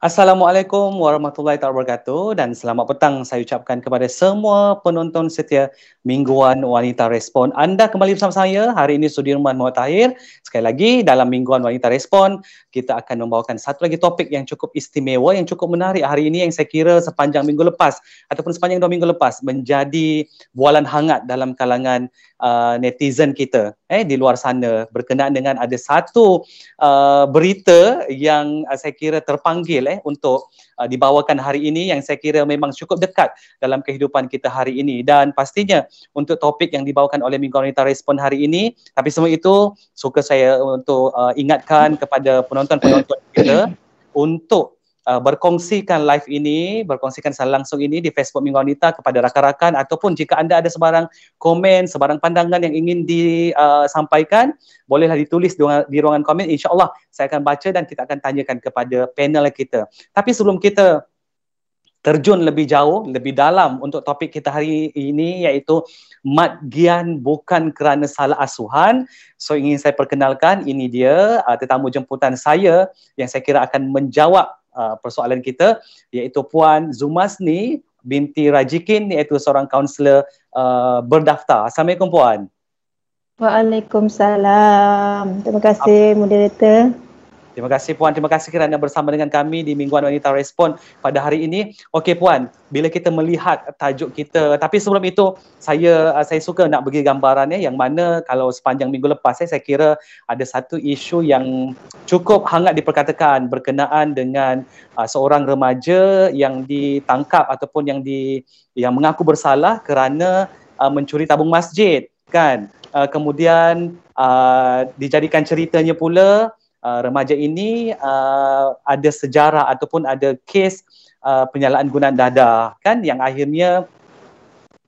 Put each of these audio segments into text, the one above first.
Assalamualaikum warahmatullahi wabarakatuh dan selamat petang saya ucapkan kepada semua penonton setia Mingguan Wanita Respon. Anda kembali bersama saya hari ini Sudirman Muhammad Tahir. Sekali lagi dalam Mingguan Wanita Respon kita akan membawakan satu lagi topik yang cukup istimewa yang cukup menarik hari ini yang saya kira sepanjang minggu lepas ataupun sepanjang dua minggu lepas menjadi bualan hangat dalam kalangan uh, netizen kita eh di luar sana berkenaan dengan ada satu uh, berita yang uh, saya kira terpanggil eh untuk uh, dibawakan hari ini yang saya kira memang cukup dekat dalam kehidupan kita hari ini. Dan pastinya untuk topik yang dibawakan oleh Minggu Wanita Respon hari ini tapi semua itu suka saya untuk uh, ingatkan kepada penonton-penonton kita untuk uh, berkongsikan live ini, berkongsikan secara langsung ini di Facebook Minggu Wanita kepada rakan-rakan ataupun jika anda ada sebarang komen, sebarang pandangan yang ingin disampaikan, uh, bolehlah ditulis di ruangan, komen. InsyaAllah saya akan baca dan kita akan tanyakan kepada panel kita. Tapi sebelum kita terjun lebih jauh, lebih dalam untuk topik kita hari ini iaitu mat gian bukan kerana salah asuhan. So ingin saya perkenalkan ini dia uh, tetamu jemputan saya yang saya kira akan menjawab uh, persoalan kita iaitu Puan Zumasni binti Rajikin iaitu seorang kaunselor uh, berdaftar. Assalamualaikum Puan. Waalaikumsalam. Terima kasih moderator. Terima kasih Puan, terima kasih kerana bersama dengan kami di Mingguan Wanita Respon pada hari ini. Okey Puan, bila kita melihat tajuk kita, tapi sebelum itu saya uh, saya suka nak bagi gambaran eh, yang mana kalau sepanjang minggu lepas eh, saya kira ada satu isu yang cukup hangat diperkatakan berkenaan dengan uh, seorang remaja yang ditangkap ataupun yang di yang mengaku bersalah kerana uh, mencuri tabung masjid kan. Uh, kemudian uh, dijadikan ceritanya pula uh, remaja ini uh, ada sejarah ataupun ada kes uh, penyalaan gunaan dada kan yang akhirnya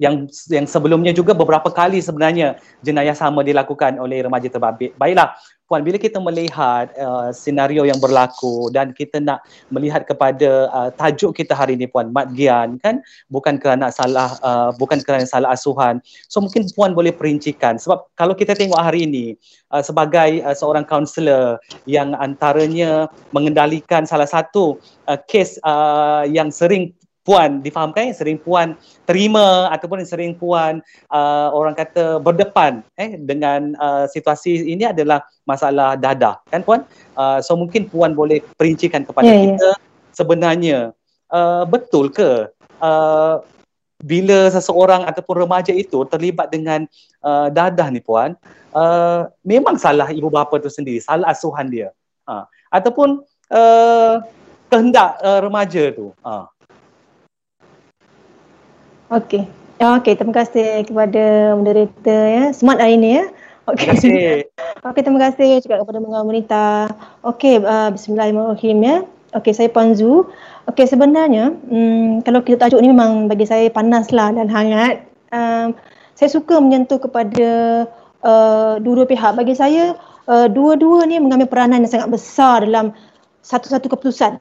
yang yang sebelumnya juga beberapa kali sebenarnya jenayah sama dilakukan oleh remaja terbabit. Baiklah, puan bila kita melihat uh, senario yang berlaku dan kita nak melihat kepada uh, tajuk kita hari ini puan Mat Gian kan bukan kerana salah uh, bukan kerana salah asuhan. So mungkin puan boleh perincikan sebab kalau kita tengok hari ini uh, sebagai uh, seorang kaunselor yang antaranya mengendalikan salah satu uh, kes uh, yang sering puan difahamkan yang sering puan terima ataupun yang sering puan uh, orang kata berdepan eh dengan uh, situasi ini adalah masalah dada kan puan uh, so mungkin puan boleh perincikan kepada yeah, ya. kita yeah. sebenarnya uh, betul ke uh, bila seseorang ataupun remaja itu terlibat dengan uh, dadah ni puan uh, memang salah ibu bapa tu sendiri salah asuhan dia uh, ataupun uh, kehendak uh, remaja tu uh. Okey. Okey, terima kasih kepada moderator ya. Smart hari ini ya. Okey. Terima kasih. okey, terima kasih juga kepada Mengawan Wanita. Okey, uh, bismillahirrahmanirrahim ya. Okey, saya Panzu. Okey, sebenarnya hmm, kalau kita tajuk ni memang bagi saya panaslah dan hangat. Um, saya suka menyentuh kepada uh, dua-dua pihak. Bagi saya, uh, dua-dua ni mengambil peranan yang sangat besar dalam satu-satu keputusan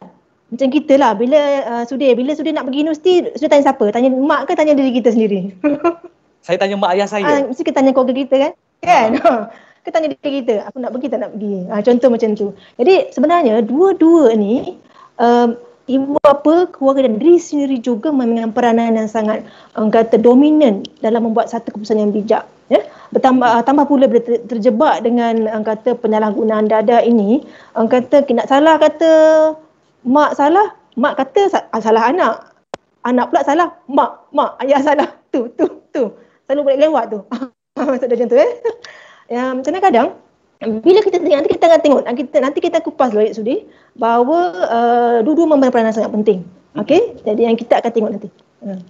macam kita lah bila uh, Sudir bila Sudir nak pergi universiti Sudir tanya siapa? Tanya mak ke tanya diri kita sendiri? Saya tanya mak ayah saya. Uh, mesti kita tanya keluarga kita kan? Kan? Uh. kita tanya diri kita aku nak pergi tak nak pergi? Uh, contoh macam tu. Jadi sebenarnya dua-dua ni um, ibu bapa keluarga dan diri sendiri juga memiliki peranan yang sangat um, kata dominan dalam membuat satu keputusan yang bijak ya. Bertambah uh, tambah pula bila ter, terjebak dengan um, kata penyalahgunaan dada ini um, kata nak salah kata mak salah, mak kata ah, salah anak. Anak pula salah, mak, mak, ayah salah. Tu, tu, tu. Selalu boleh lewat tu. Maksud dia macam tu eh. Ya, kadang-kadang bila kita tengok, nanti kita akan tengok, kita, nanti kita kupas dulu Sudi, bahawa uh, dua-dua memberi peranan sangat penting. Okey, jadi yang kita akan tengok nanti. Hmm.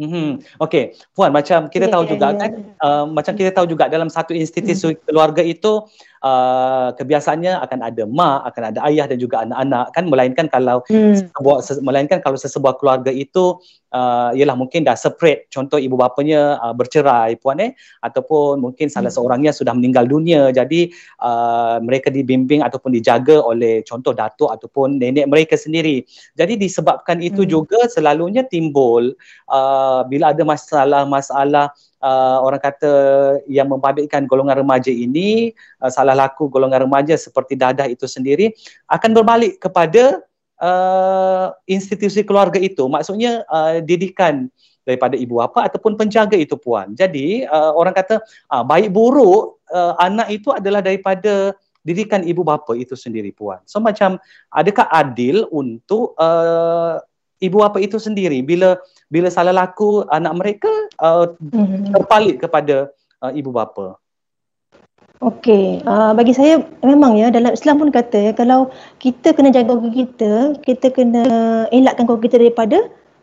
Hmm. Okey, puan macam kita yeah, tahu juga yeah, kan, yeah. Uh, macam kita tahu juga dalam satu institusi hmm. keluarga itu uh, kebiasaannya akan ada mak, akan ada ayah dan juga anak-anak kan melainkan kalau hmm. sebuah melainkan kalau sesebuah keluarga itu uh, ialah mungkin dah separate contoh ibu bapanya uh, bercerai puan eh ataupun mungkin salah hmm. seorangnya sudah meninggal dunia jadi uh, mereka dibimbing ataupun dijaga oleh contoh datuk ataupun nenek mereka sendiri. Jadi disebabkan itu hmm. juga selalunya timbul uh, bila ada masalah-masalah uh, orang kata yang membabitkan golongan remaja ini uh, salah laku golongan remaja seperti dadah itu sendiri akan berbalik kepada uh, institusi keluarga itu maksudnya uh, didikan daripada ibu bapa ataupun penjaga itu puan. Jadi uh, orang kata uh, baik buruk uh, anak itu adalah daripada didikan ibu bapa itu sendiri puan. So macam adakah adil untuk uh, ibu bapa itu sendiri bila bila salah laku anak mereka uh, mm-hmm. terpalit kepada uh, ibu bapa? Okey, uh, bagi saya memang ya dalam Islam pun kata ya kalau kita kena jaga keluarga kita, kita kena elakkan keluarga kita daripada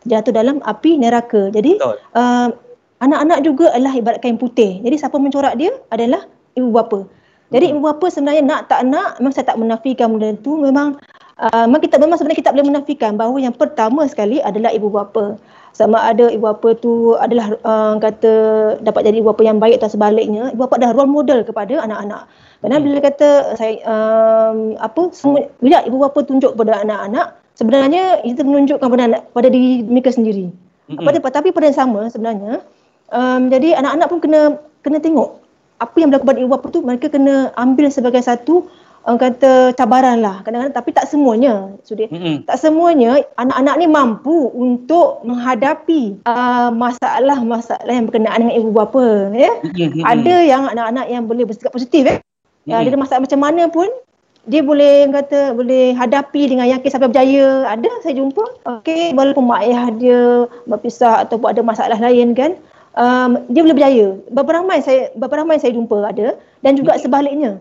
jatuh dalam api neraka. Jadi uh, anak-anak juga adalah ibarat kain putih. Jadi siapa mencorak dia adalah ibu bapa. Jadi ibu bapa sebenarnya nak tak nak memang saya tak menafikan benda itu memang uh, memang kita memang sebenarnya kita boleh menafikan bahawa yang pertama sekali adalah ibu bapa. Sama ada ibu bapa tu adalah uh, kata dapat jadi ibu bapa yang baik atau sebaliknya ibu bapa dah role model kepada anak-anak. Kerana bila kata saya um, apa semua bila ibu bapa tunjuk kepada anak-anak sebenarnya itu menunjukkan pada anak, pada diri mereka sendiri. Apa tapi pada yang sama sebenarnya um, jadi anak-anak pun kena kena tengok apa yang berlaku pada ibu bapa tu mereka kena ambil sebagai satu orang kata cabaran lah. Kadang-kadang tapi tak semuanya sudah mm-hmm. tak semuanya anak-anak ni mampu untuk menghadapi uh, masalah-masalah yang berkenaan dengan ibu bapa ya? Mm-hmm. ada yang anak-anak yang boleh bersikap positif eh mm-hmm. ya, ada masalah macam mana pun dia boleh kata boleh hadapi dengan yakin sampai berjaya. Ada saya jumpa. Okey walaupun mak ayah dia berpisah ataupun ada masalah lain kan? Um, dia boleh berjaya. Beberapa ramai saya beberapa ramai saya jumpa ada. Dan juga sebaliknya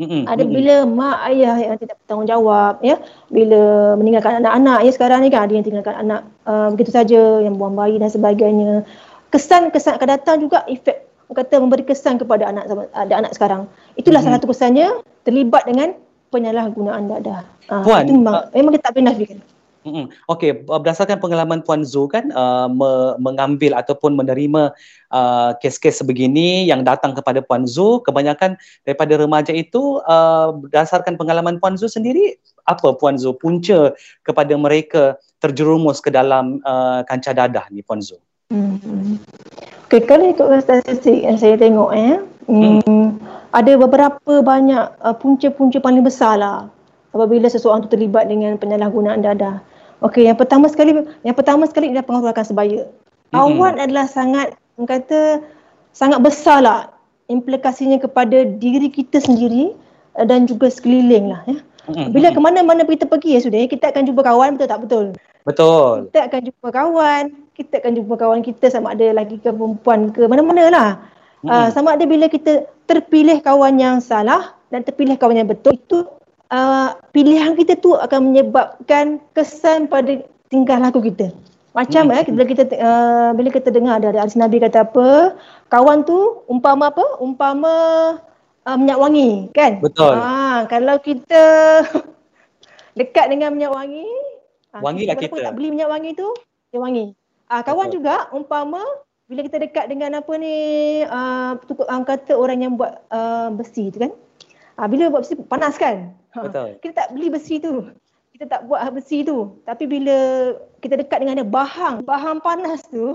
Ada bila mak ayah yang tidak bertanggungjawab ya, bila meninggalkan anak-anak ya sekarang ni kan ada yang tinggalkan anak uh, begitu saja yang buang bayi dan sebagainya. Kesan-kesan akan datang juga efek kata memberi kesan kepada anak ada anak sekarang. Itulah mm-hmm. salah satu kesannya terlibat dengan penyalahgunaan dadah. Uh, Puan, itu memang, uh, memang kita tak boleh nafikan. Mm-hmm. Okey, berdasarkan pengalaman Puan Zu kan uh, me- mengambil ataupun menerima uh, kes-kes sebegini yang datang kepada Puan Zu, kebanyakan daripada remaja itu uh, berdasarkan pengalaman Puan Zu sendiri, apa Puan Zu punca kepada mereka terjerumus ke dalam uh, kancah dadah ni Puan Zu? Mm-hmm. Okey, kalau ikut statistik yang saya tengok eh, mm, mm. ada beberapa banyak uh, punca-punca paling besar lah apabila seseorang itu terlibat dengan penyalahgunaan dadah. Okey, yang pertama sekali yang pertama sekali adalah pengaruh rakan sebaya. Mm-hmm. Awan adalah sangat kata sangat besarlah implikasinya kepada diri kita sendiri eh, dan juga sekeliling lah ya. Mm-hmm. Bila ke mana-mana kita pergi ya sudah ya, kita akan jumpa kawan betul tak betul? Betul. Kita akan jumpa kawan, kita akan jumpa kawan kita sama ada lagi ke perempuan ke mana-mana lah. Mm-hmm. Uh, sama ada bila kita terpilih kawan yang salah dan terpilih kawan yang betul itu uh, pilihan kita tu akan menyebabkan kesan pada tingkah laku kita. Macam hmm. eh bila kita uh, bila kita dengar dari hadis Nabi kata apa, kawan tu umpama apa? Umpama uh, minyak wangi, kan? Betul. Ah, kalau kita dekat dengan minyak wangi, wangilah kita. tak beli minyak wangi tu, dia wangi. Ah, kawan Betul. juga umpama bila kita dekat dengan apa ni, uh, tukuk um, kata orang yang buat uh, besi tu kan? Ah, bila buat besi panas kan? Ha, Betul. Kita tak beli besi tu. Kita tak buat besi tu. Tapi bila kita dekat dengan dia, bahang, bahang panas tu,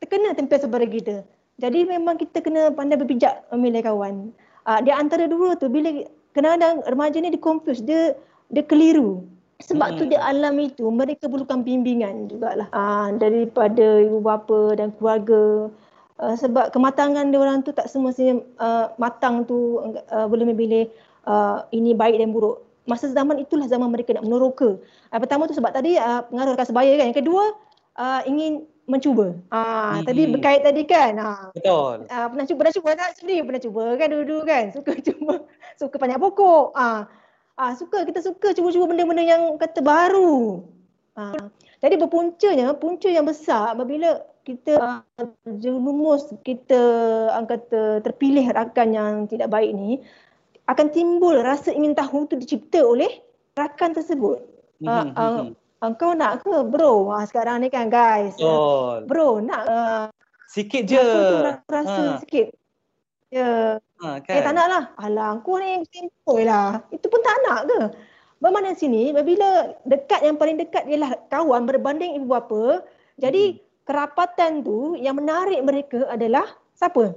terkena tempat sebarang kita. Jadi memang kita kena pandai berpijak memilih kawan. Uh, di antara dua tu, bila kadang-kadang remaja ni dia confuse, dia, dia keliru. Sebab hmm. tu dia alam itu, mereka perlukan bimbingan jugalah. Uh, daripada ibu bapa dan keluarga. Uh, sebab kematangan dia orang tu tak semestinya uh, matang tu uh, boleh memilih uh, ini baik dan buruk. Masa zaman itulah zaman mereka nak meneroka. Uh, pertama tu sebab tadi uh, pengaruh rakan sebaya kan. Yang kedua uh, ingin mencuba. Ah hmm. tadi berkait tadi kan. Ah. Betul. Ah pernah cuba pernah cuba tak sendiri pernah cuba kan dulu-dulu kan. Suka cuba suka banyak pokok. Ah ah suka kita suka cuba-cuba benda-benda yang kata baru. Ah jadi berpuncanya punca yang besar apabila kita uh, jerumus kita angkat terpilih rakan yang tidak baik ni akan timbul rasa ingin tahu tu dicipta oleh rakan tersebut. Mm-hmm. Uh, uh, kau nak ke bro? Uh, sekarang ni kan guys. Oh. Bro nak uh, sikit je. Rasa ha. sikit. Ya. Ha, kan? Eh tak nak lah. Alah kau ni simple lah. Itu pun tak nak ke? Bermakna sini bila dekat yang paling dekat ialah kawan berbanding ibu bapa. Jadi hmm. Kerapatan tu yang menarik mereka adalah siapa?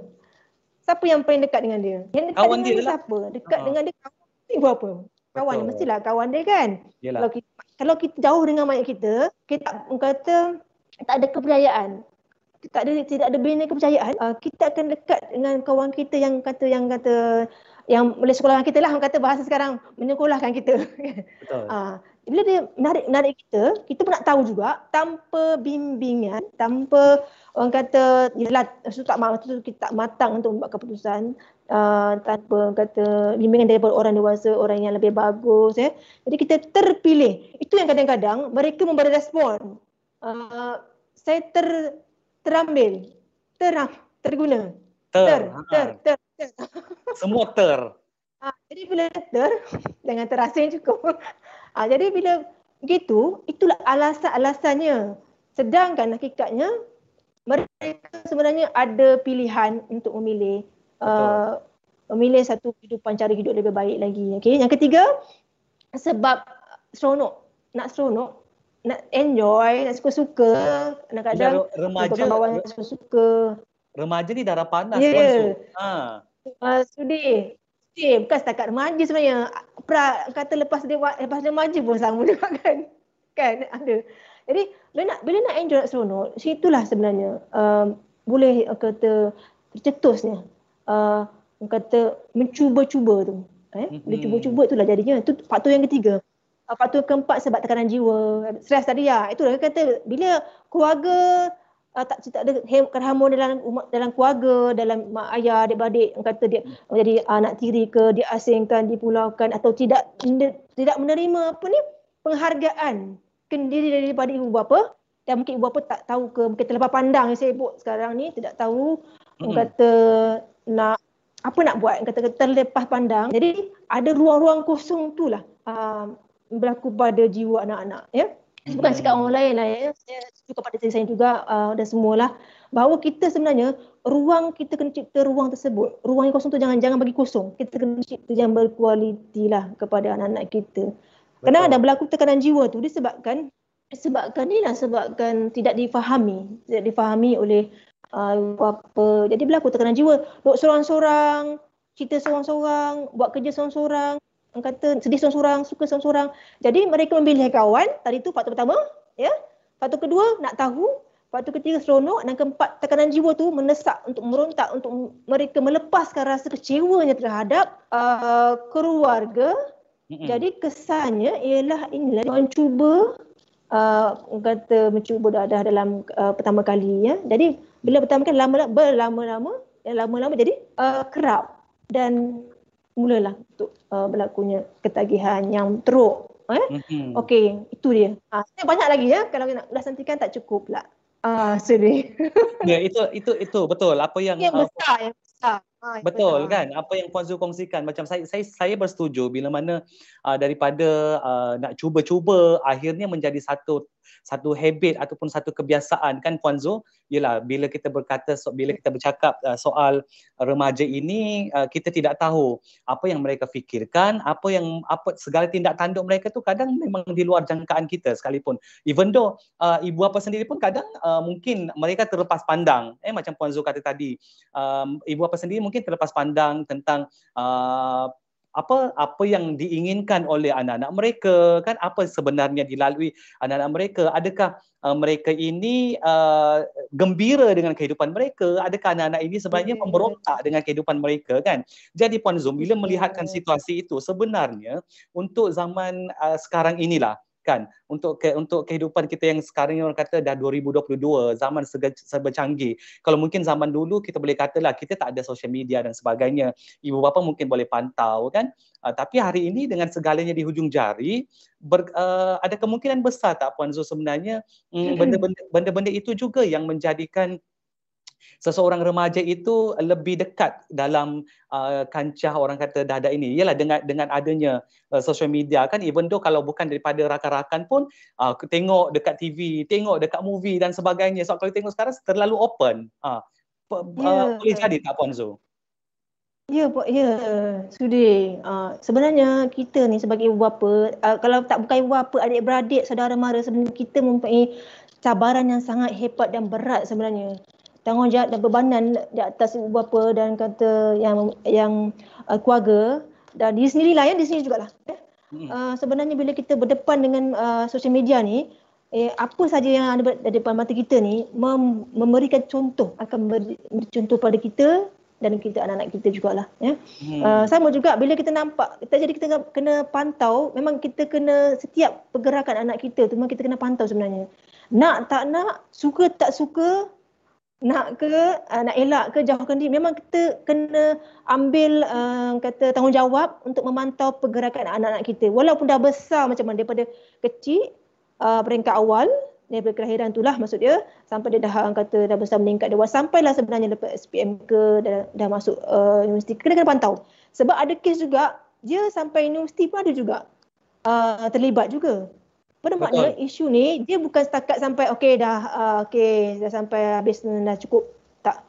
Siapa yang paling dekat dengan dia? Yang dekat kawan dengan dia, dia siapa? Dekat uh-huh. dengan dia kawan ibu apa? kawan dia Betul. mestilah kawan dia kan. Yelah. Kalau kita, kalau kita jauh dengan mak kita, kita kata tak ada kepercayaan. Tak ada tidak ada bina kepercayaan, uh, kita akan dekat dengan kawan kita yang kata yang kata yang boleh sekolahkan kita lah, orang kata bahasa sekarang menyekolahkan kita. Betul. Ah, bila dia narik narik kita, kita pun nak tahu juga tanpa bimbingan, tanpa orang kata yalah tu tak mat- tu kita tak matang untuk membuat keputusan uh, tanpa orang kata bimbingan daripada orang dewasa, orang yang lebih bagus ya. Jadi kita terpilih. Itu yang kadang-kadang mereka memberi respon. Uh, saya ter terambil, terang, terguna. Ter. Ter, Ha. ter, ter, ter. Semua ter. Ah, jadi bila ter, jangan terasing cukup. Ah, jadi bila begitu, itulah alasan-alasannya. Sedangkan hakikatnya mereka sebenarnya ada pilihan untuk memilih uh, memilih satu kehidupan cara hidup lebih baik lagi. Okay. Yang ketiga, sebab seronok. Nak seronok, nak enjoy, nak suka-suka. Kadang-kadang remaja, ikutkan bawah yang suka-suka. remaja ni darah panas Ya. Su. Ha. Uh, sudi. Sudi. Bukan setakat remaja sebenarnya. Pra, kata lepas dia lepas dia remaja pun sama juga kan. Kan ada. Jadi bila nak bila nak enjoy seronok, situlah sebenarnya um, boleh kata tercetusnya. Uh, kata mencuba-cuba tu. Eh? Bila Mhm. cuba-cuba itulah jadinya. Itu faktor yang ketiga. Uh, faktor keempat sebab tekanan jiwa, stres tadi ya. Itulah dia kata bila keluarga uh, tak tak ada keharmonian dalam umat, dalam keluarga, dalam mak ayah, adik-beradik, orang kata dia menjadi anak tiri ke, diasingkan, dipulaukan atau tidak tidak menerima apa ni penghargaan kendiri daripada ibu bapa. Dan mungkin ibu bapa tak tahu ke mungkin terlepas pandang yang sibuk sekarang ni tidak tahu. Mm-mm. kata nak apa nak buat? Kata terlepas pandang. Jadi ada ruang-ruang kosong tu lah uh, berlaku pada jiwa anak-anak ya bukan cakap orang lain lah ya. Saya juga pada diri saya juga uh, dan semualah. Bahawa kita sebenarnya ruang kita kena cipta ruang tersebut. Ruang yang kosong tu jangan jangan bagi kosong. Kita kena cipta yang berkualiti lah kepada anak-anak kita. Kadang ada berlaku tekanan jiwa tu disebabkan disebabkan ni lah sebabkan tidak difahami, tidak difahami oleh uh, apa. Jadi berlaku tekanan jiwa. Duduk seorang-seorang, cerita seorang-seorang, buat kerja seorang-seorang, orang kata sedih seorang-seorang, suka seorang-seorang. Jadi mereka memilih kawan, tadi tu faktor pertama, ya. Faktor kedua nak tahu, faktor ketiga seronok dan keempat tekanan jiwa tu menesak untuk merontak untuk mereka melepaskan rasa kecewanya terhadap uh, keluarga Mm-mm. jadi kesannya ialah inilah mencuba uh, kata mencuba dah, dah dalam uh, pertama kali ya. Jadi bila pertama kali lama berlama-lama dan lama-lama jadi uh, kerap dan mulalah untuk uh, berlakunya ketagihan yang teruk. Eh? Mm-mm. Okey, itu dia. Ha, banyak lagi ya. Kalau nak belas nantikan tak cukup pula. Ah, sedih. Ya, itu itu itu betul apa yang Yang uh, besar, yang besar. Ha, yang Betul besar. kan apa yang Puan Zul kongsikan macam saya saya saya bersetuju bila mana uh, daripada uh, nak cuba-cuba akhirnya menjadi satu satu habit ataupun satu kebiasaan kan Puan Zul? Ialah bila kita berkata so, bila kita bercakap uh, soal remaja ini uh, kita tidak tahu apa yang mereka fikirkan apa yang apa segala tindak tanduk mereka tu kadang memang di luar jangkaan kita sekalipun. Even though uh, ibu apa sendiri pun kadang uh, mungkin mereka terlepas pandang. Eh macam Puan Zul kata tadi um, ibu apa sendiri mungkin terlepas pandang tentang uh, apa apa yang diinginkan oleh anak-anak mereka kan? Apa sebenarnya dilalui anak-anak mereka? Adakah uh, mereka ini uh, gembira dengan kehidupan mereka? Adakah anak-anak ini sebenarnya Ya. memberontak dengan kehidupan mereka kan? Jadi puan Zum bila melihatkan situasi itu sebenarnya untuk zaman uh, sekarang inilah kan untuk ke, untuk kehidupan kita yang sekarang ni orang kata dah 2022 zaman serba canggih kalau mungkin zaman dulu kita boleh katalah kita tak ada social media dan sebagainya. Ibu bapa mungkin boleh pantau kan? Uh, tapi hari ini dengan segalanya di hujung jari ber, uh, ada kemungkinan besar tak puan Zul sebenarnya mm, benda-benda benda-benda itu juga yang menjadikan seseorang remaja itu lebih dekat dalam uh, kancah orang kata dada ini ialah dengan dengan adanya uh, social media kan even though kalau bukan daripada rakan-rakan pun uh, tengok dekat TV tengok dekat movie dan sebagainya so kalau tengok sekarang terlalu open uh, uh, Ya. boleh jadi tak Puan Zul Ya, Pak. Ya, sudi. Uh, sebenarnya kita ni sebagai ibu bapa, uh, kalau tak bukan ibu bapa, adik-beradik, saudara mara, sebenarnya kita mempunyai cabaran yang sangat hebat dan berat sebenarnya. Tanggungjawab dan bebanan di atas ibu bapa dan kata yang yang uh, keluarga dan diri sendirilah ya, diri sendiri jugalah. Ya. hmm. uh, sebenarnya bila kita berdepan dengan uh, social media ni eh, apa saja yang ada di depan mata kita ni mem- memberikan contoh akan beri, contoh pada kita dan kita anak-anak kita jugalah ya. Hmm. Uh, sama juga bila kita nampak kita jadi kita kena pantau memang kita kena setiap pergerakan anak kita tu memang kita kena pantau sebenarnya. Nak tak nak, suka tak suka, nak ke uh, nak elak ke jauhkan dia memang kita kena ambil uh, kata tanggungjawab untuk memantau pergerakan anak-anak kita. Walaupun dah besar macam mana daripada kecil uh, peringkat awal daripada kelahiran itulah maksud dia sampai dia dah kata dah besar meningkat dewasa sampailah sebenarnya lepas SPM ke dah, dah masuk uh, universiti kena kena pantau. Sebab ada kes juga dia sampai universiti pun ada juga uh, terlibat juga pada makna isu ni dia bukan setakat sampai okey dah uh, okey dah sampai habis dah cukup tak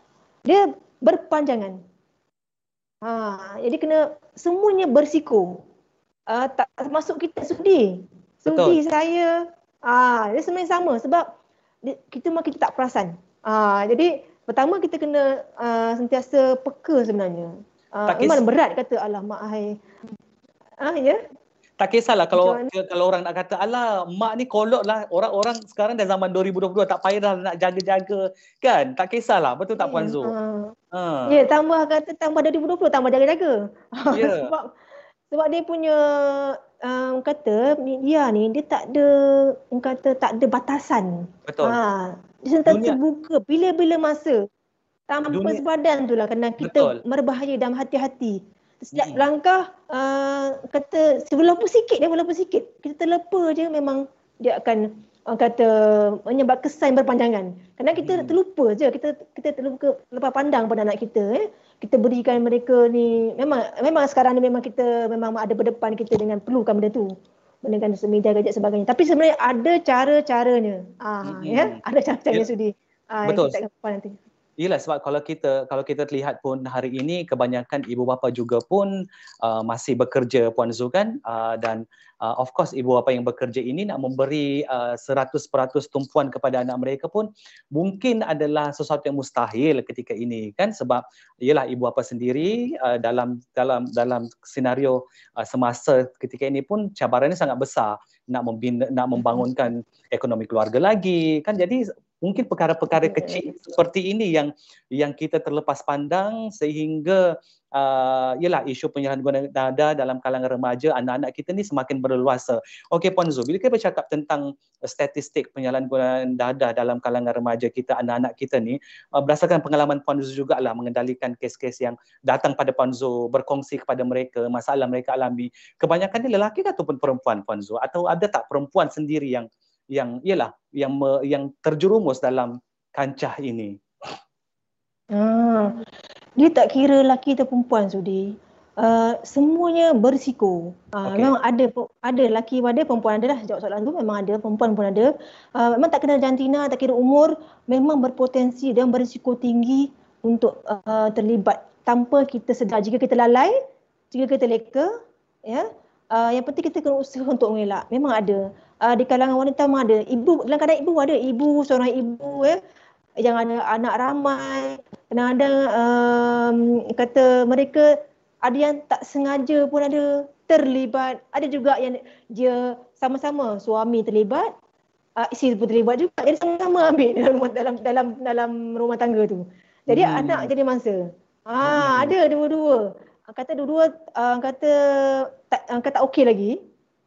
dia berpanjangan ha jadi kena semuanya bersiko uh, tak masuk kita sudi sudi Betul. saya Ah, dia sebenarnya sama sebab kita makin kita tak perasan. Ah, jadi pertama kita kena uh, sentiasa peka sebenarnya. Ah, uh, memang berat kata Allah mak hai. Ah, ya. Yeah? Tak kisahlah kalau kalau orang nak kata alah mak ni kolot lah orang-orang sekarang dah zaman 2022 tak payah dah nak jaga-jaga kan tak kisahlah betul tak Puan Zul? Uh, ha. Ya yeah, tambah kata tambah 2020 tambah jaga-jaga. Yeah. sebab sebab dia punya um, kata dia ni dia tak ada kata tak ada batasan. Betul. Ha, dia sentiasa terbuka bila-bila masa. Tanpa Dunia. sebadan tu lah kerana kita Betul. berbahaya dan hati-hati. Setiap hmm. langkah uh, kata walaupun sikit dia walaupun sikit kita terlepa je memang dia akan orang kata menyebab kesan berpanjangan. Kerana kita hmm. terlupa je kita kita terlupa lepas pandang pada anak kita eh. Kita berikan mereka ni memang memang sekarang ni memang kita memang ada berdepan kita dengan perlukan benda tu. Benda kan semeja gadget sebagainya. Tapi sebenarnya ada cara-caranya. Ah hmm. ya, ada cara-caranya ya. sudi. Ah Betul. kita nanti. Yalah sebab kalau kita kalau kita lihat pun hari ini kebanyakan ibu bapa juga pun uh, masih bekerja puan Zu kan? Uh, dan uh, of course ibu bapa yang bekerja ini nak memberi uh, 100% tumpuan kepada anak mereka pun mungkin adalah sesuatu yang mustahil ketika ini kan? Sebab ialah ibu bapa sendiri uh, dalam dalam dalam senario uh, semasa ketika ini pun cabarannya sangat besar. Nak membina nak membangunkan ekonomi keluarga lagi kan? Jadi mungkin perkara-perkara kecil seperti ini yang yang kita terlepas pandang sehingga uh, yalah isu penyalahgunaan dada dalam kalangan remaja anak-anak kita ni semakin berleluasa. Okey Puan Zul, bila kita bercakap tentang statistik penyalahgunaan dada dalam kalangan remaja kita anak-anak kita ni uh, berdasarkan pengalaman Puan Zul jugalah mengendalikan kes-kes yang datang pada Puan Zul berkongsi kepada mereka masalah mereka alami. Kebanyakan ni lelaki ataupun perempuan Puan Zul atau ada tak perempuan sendiri yang yang ialah yang me, yang terjerumus dalam kancah ini. Ah, dia tak kira lelaki atau perempuan sudi. Uh, semuanya berisiko. Uh, okay. Memang ada ada lelaki ada perempuan ada lah jawab soalan tu memang ada perempuan pun ada. Uh, memang tak kena jantina tak kira umur memang berpotensi dan berisiko tinggi untuk uh, terlibat tanpa kita sedar jika kita lalai jika kita leka ya uh, yang penting kita kena usaha untuk mengelak memang ada uh, di kalangan wanita memang ada. Ibu dalam keadaan ibu ada ibu seorang ibu eh yang ada anak ramai. Kadang-kadang um, kata mereka ada yang tak sengaja pun ada terlibat. Ada juga yang dia sama-sama suami terlibat, uh, isteri pun terlibat juga. Jadi sama-sama ambil dalam rumah, dalam dalam dalam rumah tangga tu. Jadi hmm. anak jadi mangsa. Ah hmm. ada dua-dua. Kata dua-dua uh, kata tak uh, kata okey lagi.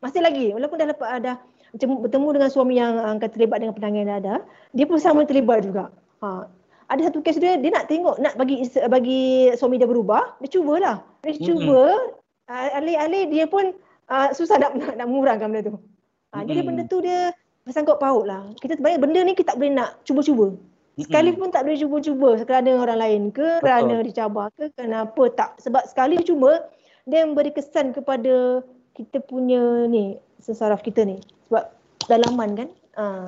Masih lagi walaupun dah lepas ada bertemu dengan suami yang uh, terlibat dengan penanganan dada, dia pun sama terlibat juga. Ha. Ada satu kes dia, dia nak tengok, nak bagi bagi suami dia berubah, dia cubalah. Dia cuba, mm-hmm. uh, alih-alih dia pun uh, susah nak, nak, nak mengurangkan benda tu. Ha, mm-hmm. Jadi benda tu dia bersangkut paut lah. Kita sebenarnya benda ni kita tak boleh nak cuba-cuba. Sekalipun mm-hmm. tak boleh cuba-cuba kerana orang lain ke, Betul. kerana dicabar ke, kenapa tak. Sebab sekali cuba, dia memberi kesan kepada kita punya ni, sesaraf kita ni sebab dalaman kan Uh,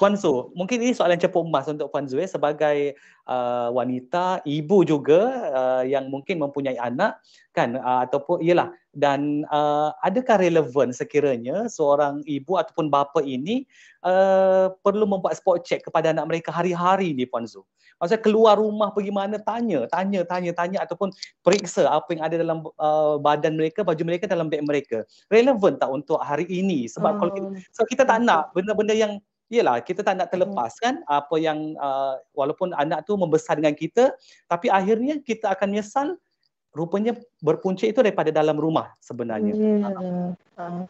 Puan, Su, mungkin ini soalan cepu emas untuk Puan Zu eh, sebagai uh, wanita, ibu juga uh, yang mungkin mempunyai anak kan uh, ataupun iyalah dan uh, adakah relevan sekiranya seorang ibu ataupun bapa ini uh, perlu membuat spot check kepada anak mereka hari-hari ni Puan Zu. Maksudnya keluar rumah pergi mana tanya, tanya, tanya, tanya ataupun periksa apa yang ada dalam uh, badan mereka, baju mereka dalam beg mereka. Relevan tak untuk hari ini? Sebab oh. kalau kita, so kita tak nak benda-benda yang Yelah, kita tak nak terlepas kan apa yang uh, walaupun anak tu membesar dengan kita tapi akhirnya kita akan menyesal rupanya berpunca itu daripada dalam rumah sebenarnya. Yeah. Uh,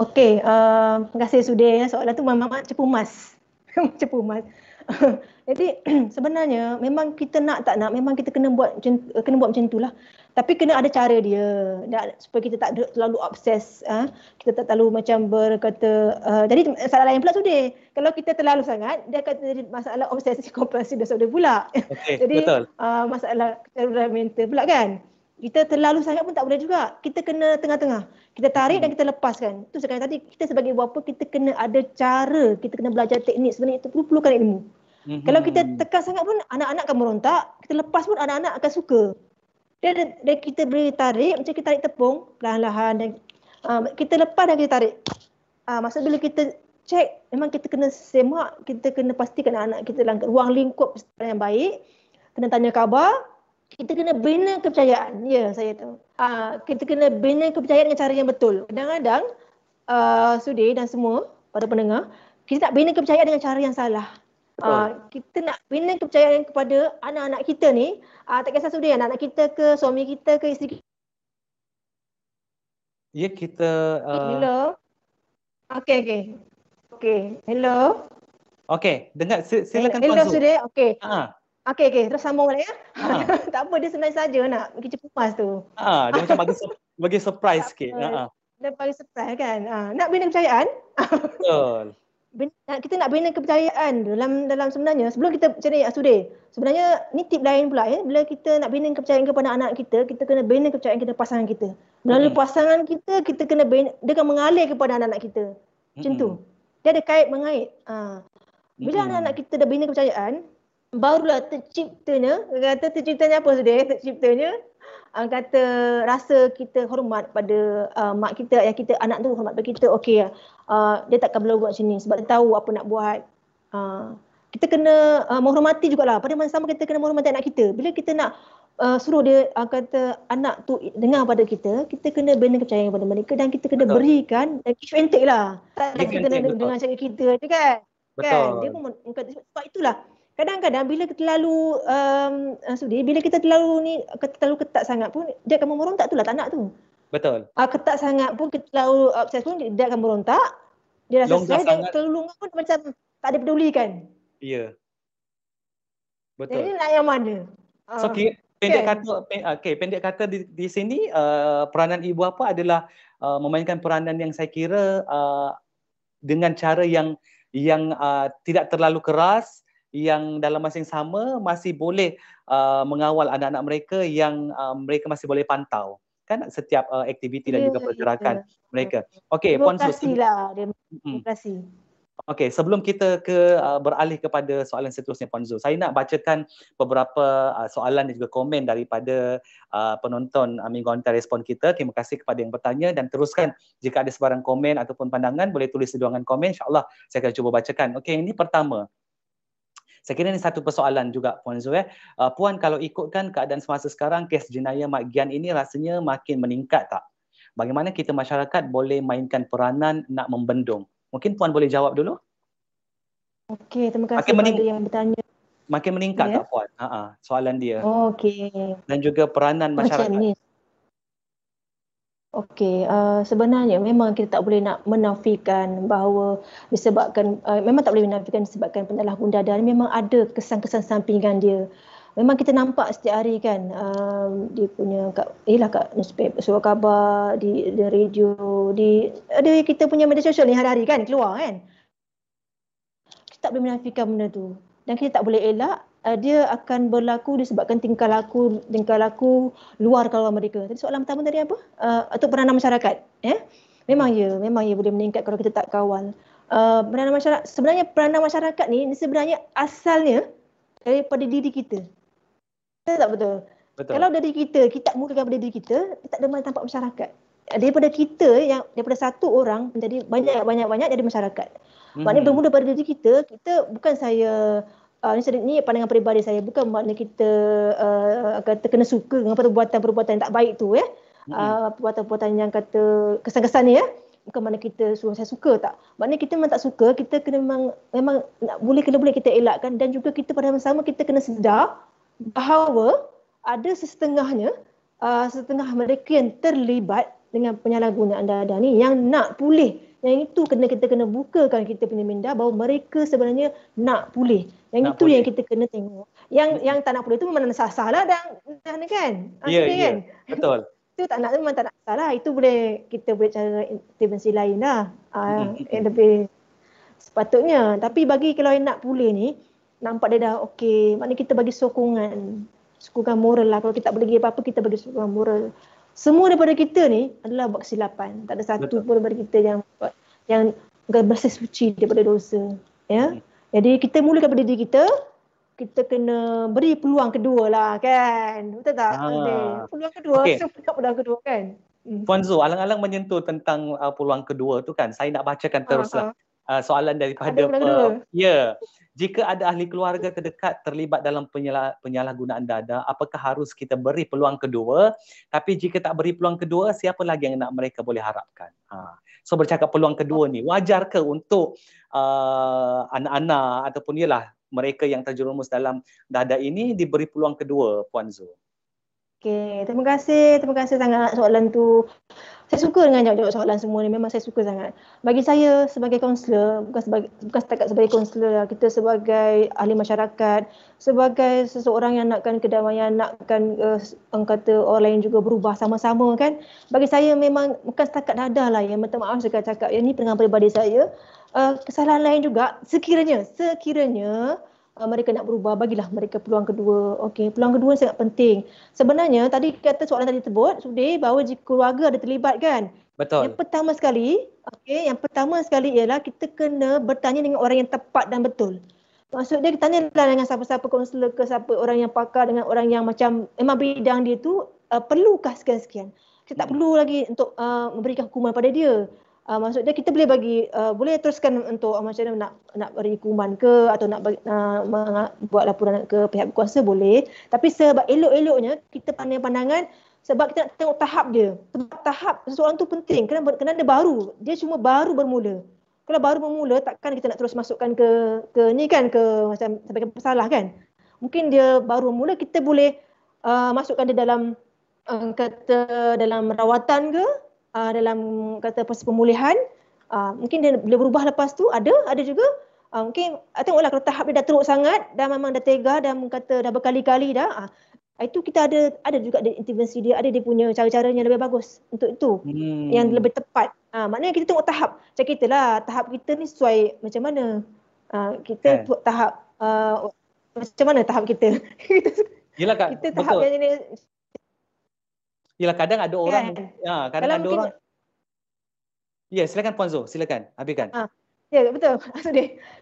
Okey, uh, terima kasih Sudir. Soalan tu memang cepu mas. cepu mas. Jadi sebenarnya memang kita nak tak nak memang kita kena buat kena buat macam itulah. Tapi kena ada cara dia dan supaya kita tak terlalu obses uh, kita tak terlalu macam berkata uh, jadi masalah lain pula Sudir. Kalau kita terlalu sangat dia akan jadi masalah obsesi kompulsi disorder pula. Okay, jadi betul. Uh, masalah temperamental pula kan kita terlalu sangat pun tak boleh juga. Kita kena tengah-tengah. Kita tarik hmm. dan kita lepaskan. Itu sekarang tadi kita sebagai bapa kita kena ada cara, kita kena belajar teknik sebenarnya itu perlu perlukan ilmu. Hmm. Kalau kita tekan sangat pun anak-anak akan merontak, kita lepas pun anak-anak akan suka. Dan, dan kita beri tarik macam kita tarik tepung perlahan-lahan dan uh, kita lepas dan kita tarik. Uh, maksud bila kita cek memang kita kena semak, kita kena pastikan anak-anak kita dalam ruang lingkup yang baik. Kena tanya khabar, kita kena bina kepercayaan. Ya, saya tahu. Uh, kita kena bina kepercayaan dengan cara yang betul. Kadang-kadang, uh, Sudi dan semua pada pendengar, kita tak bina kepercayaan dengan cara yang salah. Uh, kita nak bina kepercayaan kepada anak-anak kita ni, uh, tak kisah Sudi, anak-anak kita ke, suami kita ke, isteri kita. Ya, kita... Uh... Hello. Okey, okey. Okey, hello. Okey, dengar silakan Hello, Sudi. Okey. Ha. Okey okey terus sambung balik ya. Ha. tak apa dia senang saja nak pergi cepu mas tu. Ha dia macam bagi bagi surprise sikit. Ha. Dia bagi surprise kan. Ha nak bina kepercayaan. Betul. kita nak bina kepercayaan dalam dalam sebenarnya sebelum kita macam ni Asude. Sebenarnya ni tip lain pula ya. Bila kita nak bina kepercayaan kepada anak kita, kita kena bina kepercayaan kepada pasangan kita. Melalui hmm. pasangan kita, kita kena bina, dia akan mengalir kepada anak-anak kita. Macam hmm. tu. Dia ada kait mengait. Ha. Bila hmm. anak-anak kita dah bina kepercayaan, barulah terciptanya kata terciptanya apa sudah terciptanya? Uh, kata rasa kita hormat pada uh, mak kita ayah kita anak tu hormat pada kita okey uh, dia takkan boleh buat sini sebab dia tahu apa nak buat. Uh, kita kena uh, menghormati jugalah. Pada masa sama kita kena menghormati anak kita. Bila kita nak uh, suruh dia uh, kata anak tu dengar pada kita kita kena bina kepercayaan kepada mereka dan kita kena betul. berikan dan give and take lah. Tak kita kena dengan cakap kita tu kan? Betul. kan? Dia pun sebab itulah kadang-kadang bila kita terlalu um, uh, sudi bila kita terlalu ni terlalu ketat sangat pun dia akan merontak tu lah tak nak tu. Betul. Uh, ketat sangat pun kita terlalu obses pun dia akan merontak dia rasa stress dan terlalu longgar pun macam tak ada pedulikan ya. Yeah. betul. Jadi nak yang mana so uh, pendek kan? kata okey pendek kata di, di sini uh, peranan ibu apa adalah uh, memainkan peranan yang saya kira uh, dengan cara yang yang uh, tidak terlalu keras yang dalam masa yang sama masih boleh uh, mengawal anak-anak mereka yang uh, mereka masih boleh pantau kan setiap uh, aktiviti dan yeah, juga pergerakan yeah. mereka. Okey, puan Susi. Lah, demokrasi. Okey, sebelum kita ke uh, beralih kepada soalan seterusnya Puan Zul, saya nak bacakan beberapa uh, soalan dan juga komen daripada uh, penonton uh, Minggu Antar Respon kita. Terima kasih kepada yang bertanya dan teruskan jika ada sebarang komen ataupun pandangan boleh tulis di ruangan komen. InsyaAllah saya akan cuba bacakan. Okey, ini pertama. Saya kira ini satu persoalan juga Puan Zul. Eh. Uh, Puan kalau ikutkan keadaan semasa sekarang, kes jenayah Mak Gian ini rasanya makin meningkat tak? Bagaimana kita masyarakat boleh mainkan peranan nak membendung? Mungkin Puan boleh jawab dulu? Okey, terima kasih kepada mening- yang bertanya. Makin meningkat yeah. tak Puan? Ha-ha, soalan dia. Oh, Okey. Dan juga peranan masyarakat. Macam ni. Okey, uh, sebenarnya memang kita tak boleh nak menafikan bahawa disebabkan uh, memang tak boleh menafikan disebabkan penyalahguna dan memang ada kesan-kesan sampingan dia. Memang kita nampak setiap hari kan uh, dia punya kat ialah kat newspaper surat khabar di, di radio di ada kita punya media sosial ni hari-hari kan keluar kan. Kita tak boleh menafikan benda tu dan kita tak boleh elak uh, dia akan berlaku disebabkan tingkah laku tingkah laku luar kawalan mereka. Tadi soalan pertama tadi apa? Uh, atau peranan masyarakat, ya? Eh? Memang ya, memang ya boleh meningkat kalau kita tak kawal. Uh, peranan masyarakat sebenarnya peranan masyarakat ni sebenarnya asalnya daripada diri kita. Betul tak betul? Betul. Kalau dari kita, kita mulakan pada diri kita, kita tak ada mana tampak masyarakat. Daripada kita yang daripada satu orang menjadi banyak banyak banyak jadi masyarakat. Mm-hmm. Maknanya bermula pada diri kita, kita bukan saya uh, ni pandangan peribadi saya bukan maknanya kita uh, kata kena suka dengan perbuatan-perbuatan yang tak baik tu ya. Mm-hmm. Uh, perbuatan-perbuatan yang kata kesan-kesan ni ya. Bukan mana kita suruh saya suka tak. Maknanya kita memang tak suka, kita kena memang memang nak, boleh kena boleh kita elakkan dan juga kita pada masa sama kita kena sedar bahawa ada setengahnya uh, setengah mereka yang terlibat dengan penyalahgunaan dada ni yang nak pulih yang itu kena kita kena bukakan kita punya minda bahawa mereka sebenarnya nak pulih. Yang nak itu pulih. yang kita kena tengok. Yang hmm. yang tak nak pulih itu memang sah-sah lah dan kan? Ya yeah, yeah. kan? Betul. Itu tak nak memang tak nak salah itu boleh kita boleh cara intervensi lain lah. Uh, yang lebih sepatutnya. Tapi bagi kalau yang nak pulih ni nampak dia dah okey. Maknanya kita bagi sokongan. Sokongan moral lah. Kalau kita tak boleh apa-apa kita bagi sokongan moral semua daripada kita ni adalah buat kesilapan. Tak ada satu Betul. pun daripada kita yang yang bersih suci daripada dosa. Ya. Hmm. Jadi kita mulakan daripada diri kita, kita kena beri peluang kedua lah kan. Betul tak? Ha. Peluang kedua, okay. so peluang kedua kan. Hmm. Puan Zu, alang-alang menyentuh tentang uh, peluang kedua tu kan. Saya nak bacakan teruslah. Ha, uh, soalan daripada uh, ya yeah. Jika ada ahli keluarga terdekat terlibat dalam penyalah, penyalahgunaan dada apakah harus kita beri peluang kedua? Tapi jika tak beri peluang kedua siapa lagi yang nak mereka boleh harapkan? Ha. So bercakap peluang kedua ni wajar ke untuk uh, anak-anak ataupun ialah mereka yang terjerumus dalam dada ini diberi peluang kedua puan Zu Okay, terima kasih. Terima kasih sangat soalan tu. Saya suka dengan jawab-jawab soalan semua ni. Memang saya suka sangat. Bagi saya sebagai kaunselor, bukan sebagai bukan setakat sebagai kaunselor lah. Kita sebagai ahli masyarakat, sebagai seseorang yang nakkan kedamaian, nakkan uh, orang kata orang lain juga berubah sama-sama kan. Bagi saya memang bukan setakat dada lah yang minta maaf saya cakap. Yang ni pengalaman peribadi saya. Uh, kesalahan lain juga sekiranya, sekiranya uh, mereka nak berubah bagilah mereka peluang kedua. Okey peluang kedua sangat penting. Sebenarnya tadi kata soalan tadi tersebut sudah bahawa jika keluarga ada terlibat kan? Betul. Yang pertama sekali okey yang pertama sekali ialah kita kena bertanya dengan orang yang tepat dan betul. Maksud dia tanya lah dengan siapa-siapa konselor ke siapa orang yang pakar dengan orang yang macam memang bidang dia tu uh, perlukah sekian-sekian. Kita tak hmm. perlu lagi untuk uh, memberikan hukuman pada dia uh, maksudnya kita boleh bagi uh, boleh teruskan untuk uh, macam mana nak nak beri hukuman ke atau nak uh, buat laporan ke pihak berkuasa boleh. Tapi sebab elok-eloknya kita pandang pandangan sebab kita nak tengok tahap dia sebab tahap seseorang tu penting. Kerana kerana dia baru. Dia cuma baru bermula. Kalau baru bermula takkan kita nak terus masukkan ke ke ni kan ke macam sampai ke masalah kan? Mungkin dia baru bermula kita boleh uh, masukkan dia dalam uh, kata dalam rawatan ke uh, dalam kata proses pemulihan uh, mungkin dia boleh berubah lepas tu ada ada juga uh, mungkin uh, tengoklah kalau tahap dia dah teruk sangat dan memang dah tega dan kata dah berkali-kali dah uh, itu kita ada ada juga ada intervensi dia ada dia punya cara-caranya lebih bagus untuk itu hmm. yang lebih tepat uh, maknanya kita tengok tahap macam kita lah tahap kita ni sesuai macam mana uh, kita okay. tahap uh, macam mana tahap kita Yelah kak, kita tahap betul. yang ini Yalah kadang ada orang kan? ya kadang Kalau ada mungkin... orang Ya silakan Puan silakan habiskan. Ha. Ya betul. Maksud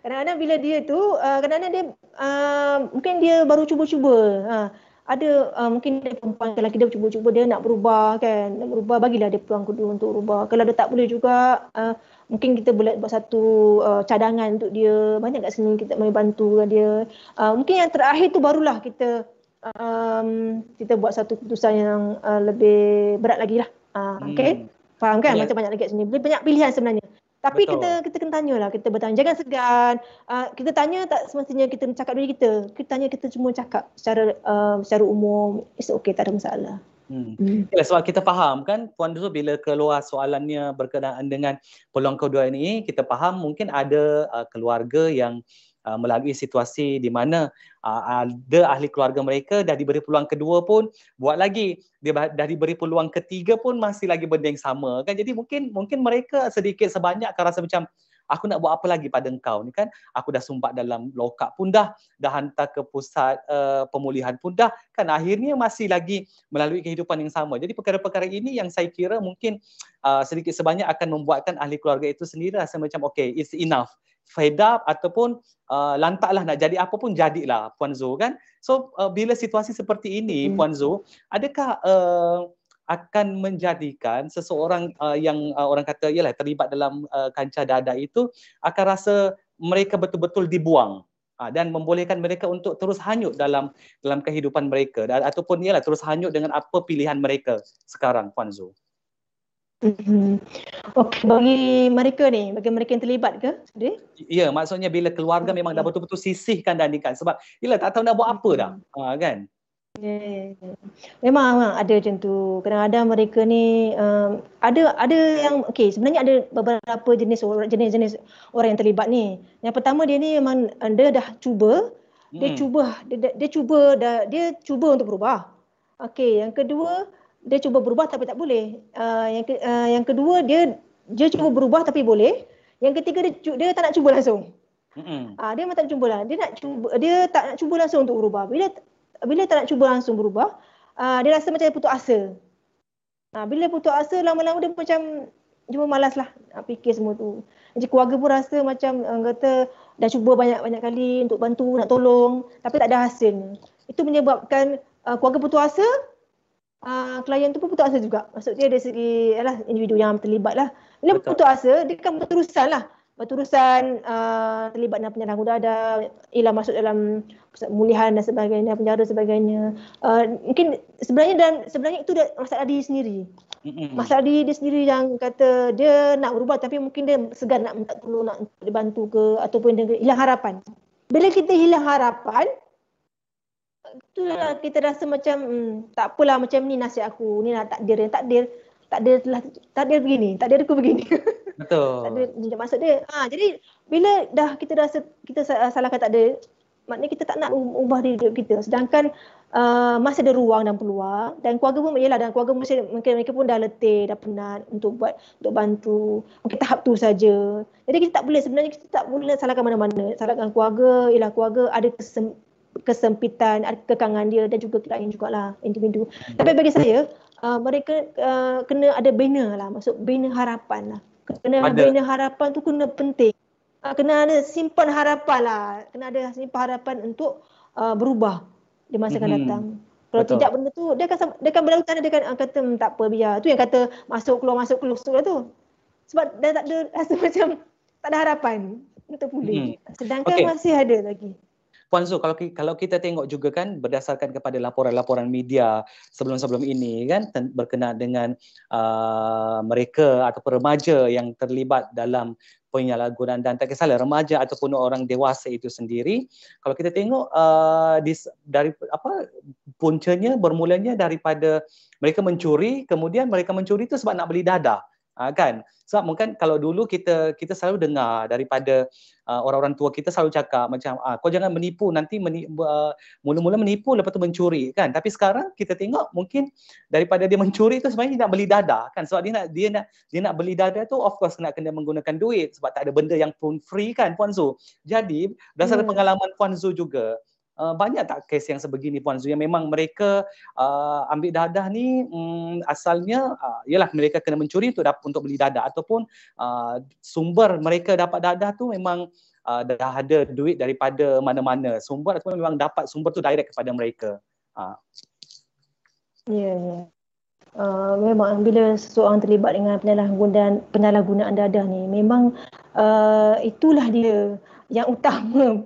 kadang-kadang bila dia tu uh, kadang-kadang dia uh, mungkin dia baru cuba-cuba. Ha. Ada uh, mungkin dia perempuan lelaki dia cuba-cuba dia nak berubah kan. Nak berubah bagilah dia peluang kedua untuk berubah. Kalau dia tak boleh juga uh, mungkin kita boleh buat satu uh, cadangan untuk dia. Banyak kat sini kita boleh bantu dia. Uh, mungkin yang terakhir tu barulah kita um, kita buat satu keputusan yang uh, lebih berat lagi lah. Uh, hmm. Okay? Faham kan? Yeah. Macam banyak lagi kat sini. Banyak pilihan sebenarnya. Tapi Betul. kita kita kena tanya lah. Kita bertanya. Jangan segan. Uh, kita tanya tak semestinya kita cakap diri kita. Kita tanya kita cuma cakap secara uh, secara umum. It's okay. Tak ada masalah. Hmm. Hmm. Sebab kita faham kan Puan Dusu bila keluar soalannya berkenaan dengan peluang kedua ini kita faham mungkin ada uh, keluarga yang uh, melalui situasi di mana uh, ada ahli keluarga mereka dah diberi peluang kedua pun buat lagi. Dia dah diberi peluang ketiga pun masih lagi benda yang sama kan? Jadi mungkin mungkin mereka sedikit sebanyak akan rasa macam aku nak buat apa lagi pada engkau ni kan? Aku dah sumbat dalam lokap pun dah dah hantar ke pusat uh, pemulihan pun dah kan? Akhirnya masih lagi melalui kehidupan yang sama. Jadi perkara-perkara ini yang saya kira mungkin uh, sedikit sebanyak akan membuatkan ahli keluarga itu sendiri rasa macam okay it's enough fed up ataupun uh, lantaklah nak jadi apa pun jadilah Puan Zu kan. So uh, bila situasi seperti ini hmm. Puan Zu, adakah uh, akan menjadikan seseorang uh, yang uh, orang kata ialah terlibat dalam uh, kancah dada itu akan rasa mereka betul-betul dibuang uh, dan membolehkan mereka untuk terus hanyut dalam dalam kehidupan mereka dan, ataupun ialah terus hanyut dengan apa pilihan mereka sekarang Puan Zu. Mm-hmm. Okey, bagi mereka ni, bagi mereka yang terlibat ke? Ya, yeah, maksudnya bila keluarga okay. memang dah betul-betul sisihkan dan dikan sebab ialah tak tahu nak buat apa dah. Ha, kan? Yeah. Memang, memang ada macam tu. Kadang-kadang mereka ni um, ada ada yang okey sebenarnya ada beberapa jenis orang jenis-jenis orang yang terlibat ni. Yang pertama dia ni memang dia dah cuba dia hmm. cuba dia, dia, dia cuba dia, dia cuba untuk berubah. Okey, yang kedua dia cuba berubah tapi tak boleh. Uh, yang ke, uh, yang kedua dia dia cuba berubah tapi boleh. Yang ketiga dia dia tak nak cuba langsung. Mm-hmm. Uh, dia memang tak nak cuba lah. Dia nak cuba dia tak nak cuba langsung untuk berubah. Bila bila tak nak cuba langsung berubah, uh, dia rasa macam putus asa. Uh, bila putus asa lama-lama dia macam cuma malas lah nak fikir semua tu. Jadi keluarga pun rasa macam uh, kata dah cuba banyak-banyak kali untuk bantu, nak tolong tapi tak ada hasil. Itu menyebabkan uh, keluarga putus asa, uh, klien tu pun putus asa juga. Maksudnya dari segi yalah, individu yang terlibat lah. Bila Betul. putus asa, dia kan berterusan lah. Berterusan uh, terlibat dalam penyerahan udara, ialah masuk dalam pemulihan dan sebagainya, penjara dan sebagainya. Uh, mungkin sebenarnya dan sebenarnya itu dia, masalah diri sendiri. Masalah diri dia sendiri yang kata dia nak berubah tapi mungkin dia segan nak minta tolong, nak dibantu ke ataupun dia hilang harapan. Bila kita hilang harapan, itulah kita rasa macam hmm, tak apalah macam ni nasihat aku. Ni lah takdir yang takdir takdir telah takdir begini takdir aku begini. Betul. Takdir maksud dia. Ha jadi bila dah kita rasa kita salahkan takdir maknanya kita tak nak ubah diri kita. Sedangkan uh, masih ada ruang dan peluang. Dan keluarga pun ialah dan keluarga mungkin, mungkin mereka pun dah letih dah penat untuk buat untuk bantu. Mungkin tahap tu saja. Jadi kita tak boleh sebenarnya kita tak boleh salahkan mana-mana. Salahkan keluarga ialah keluarga ada kesem, kesempitan, kekangan dia dan juga klien jugalah individu. Hmm. Tapi bagi saya, uh, mereka uh, kena ada banner lah, maksud banner harapan lah. Kena ada. banner harapan tu kena penting. Uh, kena ada simpan harapan lah. Kena ada simpan harapan untuk uh, berubah di masa akan hmm. datang. Kalau Betul. tidak benda tu, dia akan dia akan berlalu dia akan uh, kata hmm, tak apa biar. Tu yang kata masuk keluar masuk keluar tu lah tu. Sebab dia tak ada rasa macam tak ada harapan untuk pulih. Hmm. Sedangkan okay. masih ada lagi. Puan Zul, kalau kalau kita tengok juga kan berdasarkan kepada laporan-laporan media sebelum-sebelum ini kan berkenaan dengan uh, mereka atau remaja yang terlibat dalam penyalahgunaan dan tak kisahlah remaja ataupun orang dewasa itu sendiri kalau kita tengok uh, di, dari apa puncanya bermulanya daripada mereka mencuri kemudian mereka mencuri itu sebab nak beli dadah uh, kan? Sebab mungkin kalau dulu kita kita selalu dengar daripada uh, orang-orang tua kita selalu cakap macam ah kau jangan menipu nanti meni, uh, mula-mula menipu lepas tu mencuri kan? Tapi sekarang kita tengok mungkin daripada dia mencuri tu sebenarnya dia nak beli dada kan? Sebab dia nak dia nak dia nak beli dada tu of course nak kena menggunakan duit sebab tak ada benda yang pun free kan Puan Zu jadi berdasarkan hmm. pengalaman Puan Zu juga Uh, banyak tak kes yang sebegini Puan Zu yang memang mereka uh, ambil dadah ni um, asalnya uh, ialah mereka kena mencuri untuk dapat untuk beli dadah ataupun uh, sumber mereka dapat dadah tu memang uh, dah ada duit daripada mana-mana sumber ataupun memang dapat sumber tu direct kepada mereka. Uh. Ya, yeah, yeah. Uh, memang bila seseorang terlibat dengan penyalahgunaan penyalahgunaan dadah ni memang uh, itulah dia yang utama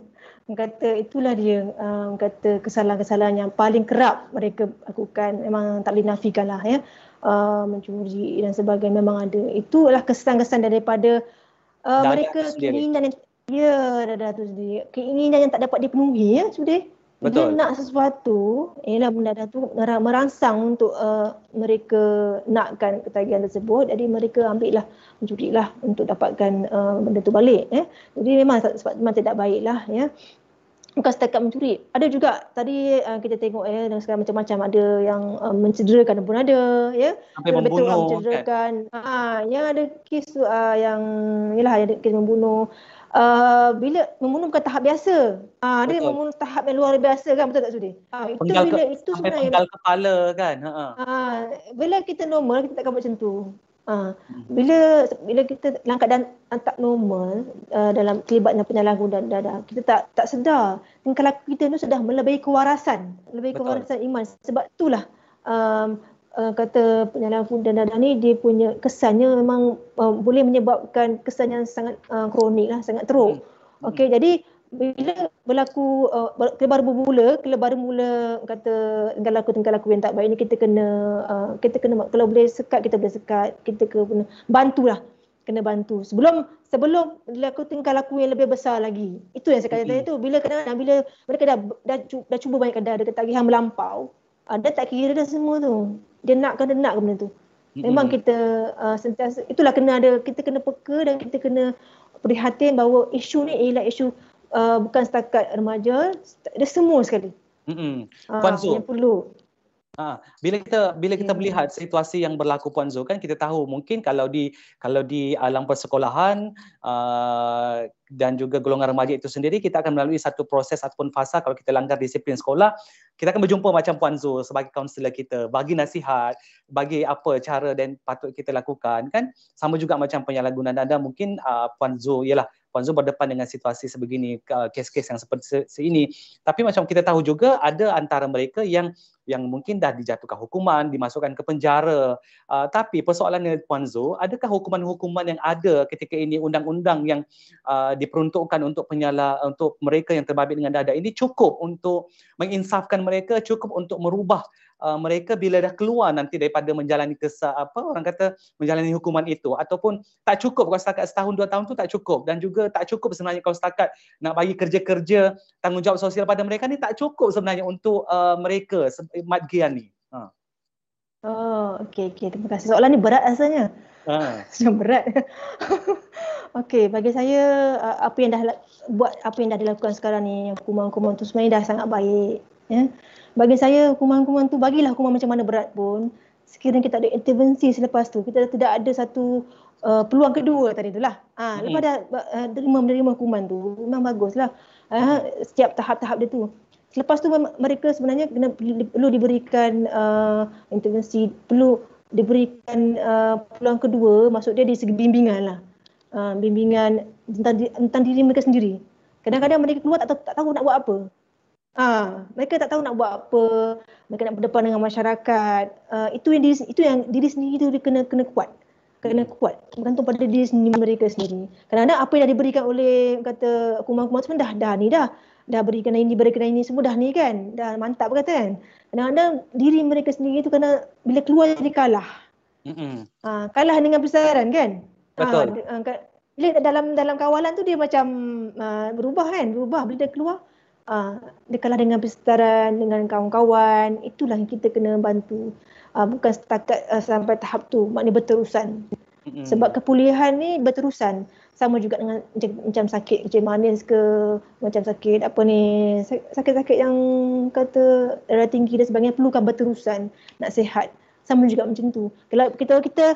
kata itulah dia um, kata kesalahan-kesalahan yang paling kerap mereka lakukan memang tak boleh nafikan lah ya uh, mencuri dan sebagainya memang ada itulah kesan-kesan daripada uh, mereka keinginan yang ya dah tu sendiri keinginan yang tak dapat dipenuhi ya sudah Betul. Dia nak sesuatu, ialah benda tu merangsang untuk uh, mereka nakkan ketagihan tersebut. Jadi mereka ambil lah, mencuri lah untuk dapatkan uh, benda tu balik. Eh. Jadi memang sebab memang tidak baik lah. Ya bukan setakat mencuri. Ada juga tadi uh, kita tengok ya dan sekarang macam-macam ada yang uh, mencederakan pun ada ya. Sampai membunuh betul, mencederakan. Kan? Ha yang ada kes uh, yang yalah yang kes membunuh Uh, bila membunuh bukan tahap biasa. Ah uh, dia membunuh tahap yang luar biasa kan betul tak Sudi? Ah uh, itu bila ke, itu sebenarnya penggal kepala kan. Ha. Uh, bila kita normal kita takkan buat macam tu. Ha, bila bila kita dalam keadaan tak normal uh, dalam terlibatnya penyalahgunaan dada, kita tak tak sedar tingkah laku kita tu sudah melebihi kewarasan, melebihi Betul. kewarasan iman. Sebab itulah um, uh, kata penyalahgunaan dada ni dia punya kesannya memang uh, boleh menyebabkan kesan yang sangat uh, kronik lah, sangat teruk. Hmm. Okey, jadi bila berlaku uh, kita baru bermula kita baru mula kata tingkah laku tingkah laku yang tak baik ni kita kena uh, kita kena kalau boleh sekat kita boleh sekat kita kena bantulah kena bantu. Sebelum sebelum laku tingkah laku yang lebih besar lagi. Itu yang saya kata tadi tu. Bila kadang bila mereka dah dah, dah cuba banyak kadang ada tagihan melampau uh, dia tak kira dah semua tu. Dia nak ke dia nak ke benda tu. Memang kita uh, sentiasa itulah kena ada kita kena peka dan kita kena prihatin bahawa isu ni ialah isu uh, bukan setakat remaja, dia semua sekali. Hmm. Puan Zu. Yang perlu. Ha, bila kita bila kita hmm. melihat situasi yang berlaku Puan Zu kan kita tahu mungkin kalau di kalau di alam persekolahan uh, dan juga golongan remaja itu sendiri kita akan melalui satu proses ataupun fasa kalau kita langgar disiplin sekolah kita akan berjumpa macam Puan Zu sebagai kaunselor kita bagi nasihat bagi apa cara dan patut kita lakukan kan sama juga macam penyalahgunaan anda mungkin uh, Puan Zu ialah Puan Zul berdepan dengan situasi sebegini, uh, kes-kes yang seperti se- se ini. Tapi macam kita tahu juga ada antara mereka yang yang mungkin dah dijatuhkan hukuman, dimasukkan ke penjara. Uh, tapi persoalannya Puan Zul, adakah hukuman-hukuman yang ada ketika ini undang-undang yang uh, diperuntukkan untuk penyala untuk mereka yang terbabit dengan dada ini cukup untuk menginsafkan mereka, cukup untuk merubah uh, mereka bila dah keluar nanti daripada menjalani kesa apa orang kata menjalani hukuman itu ataupun tak cukup kalau setakat setahun dua tahun tu tak cukup dan juga tak cukup sebenarnya kalau setakat nak bagi kerja-kerja tanggungjawab sosial pada mereka ni tak cukup sebenarnya untuk uh, mereka Mat Gian ni. Ha. Oh, okey okey terima kasih. Soalan ni berat rasanya. Ha. Macam berat. okey, bagi saya uh, apa yang dah buat apa yang dah dilakukan sekarang ni hukuman-hukuman tu sebenarnya dah sangat baik ya bagi saya hukuman-hukuman tu bagilah hukuman macam mana berat pun. Sekiranya kita ada intervensi selepas tu kita tidak ada satu uh, peluang kedua tadi itulah ha hmm. lepas dah uh, menerima menerima hukuman tu memang baguslah. Uh, setiap tahap-tahap dia tu. Selepas tu mereka sebenarnya kena perlu diberikan uh, intervensi perlu diberikan uh, peluang kedua. Maksud dia di segi bimbingan lah. Uh, bimbingan tentang, tentang diri mereka sendiri. Kadang-kadang mereka keluar tak tahu, tak tahu nak buat apa Ah, mereka tak tahu nak buat apa. Mereka nak berdepan dengan masyarakat. Uh, itu yang diri, itu yang diri sendiri tu dia kena kena kuat. Kena kuat. Bergantung pada diri sendiri mereka sendiri. Kadang-kadang apa yang dah diberikan oleh kata kumang-kumang semua dah dah ni dah. Dah berikan ini, berikan ini semua dah ni kan. Dah mantap kata kan. Kadang-kadang diri mereka sendiri tu kena bila keluar jadi kalah. Mm-hmm. Uh, kalah dengan besaran kan. Betul. Uh, bila dalam dalam kawalan tu dia macam uh, berubah kan. Berubah bila dia keluar uh, dia kalah dengan persekitaran, dengan kawan-kawan, itulah yang kita kena bantu. Uh, bukan setakat uh, sampai tahap tu, maknanya berterusan. Mm-hmm. Sebab kepulihan ni berterusan. Sama juga dengan macam, macam sakit macam manis ke, macam sakit apa ni, sakit-sakit yang kata darah tinggi dan sebagainya perlukan berterusan nak sihat. Sama juga macam tu. Kalau kita kita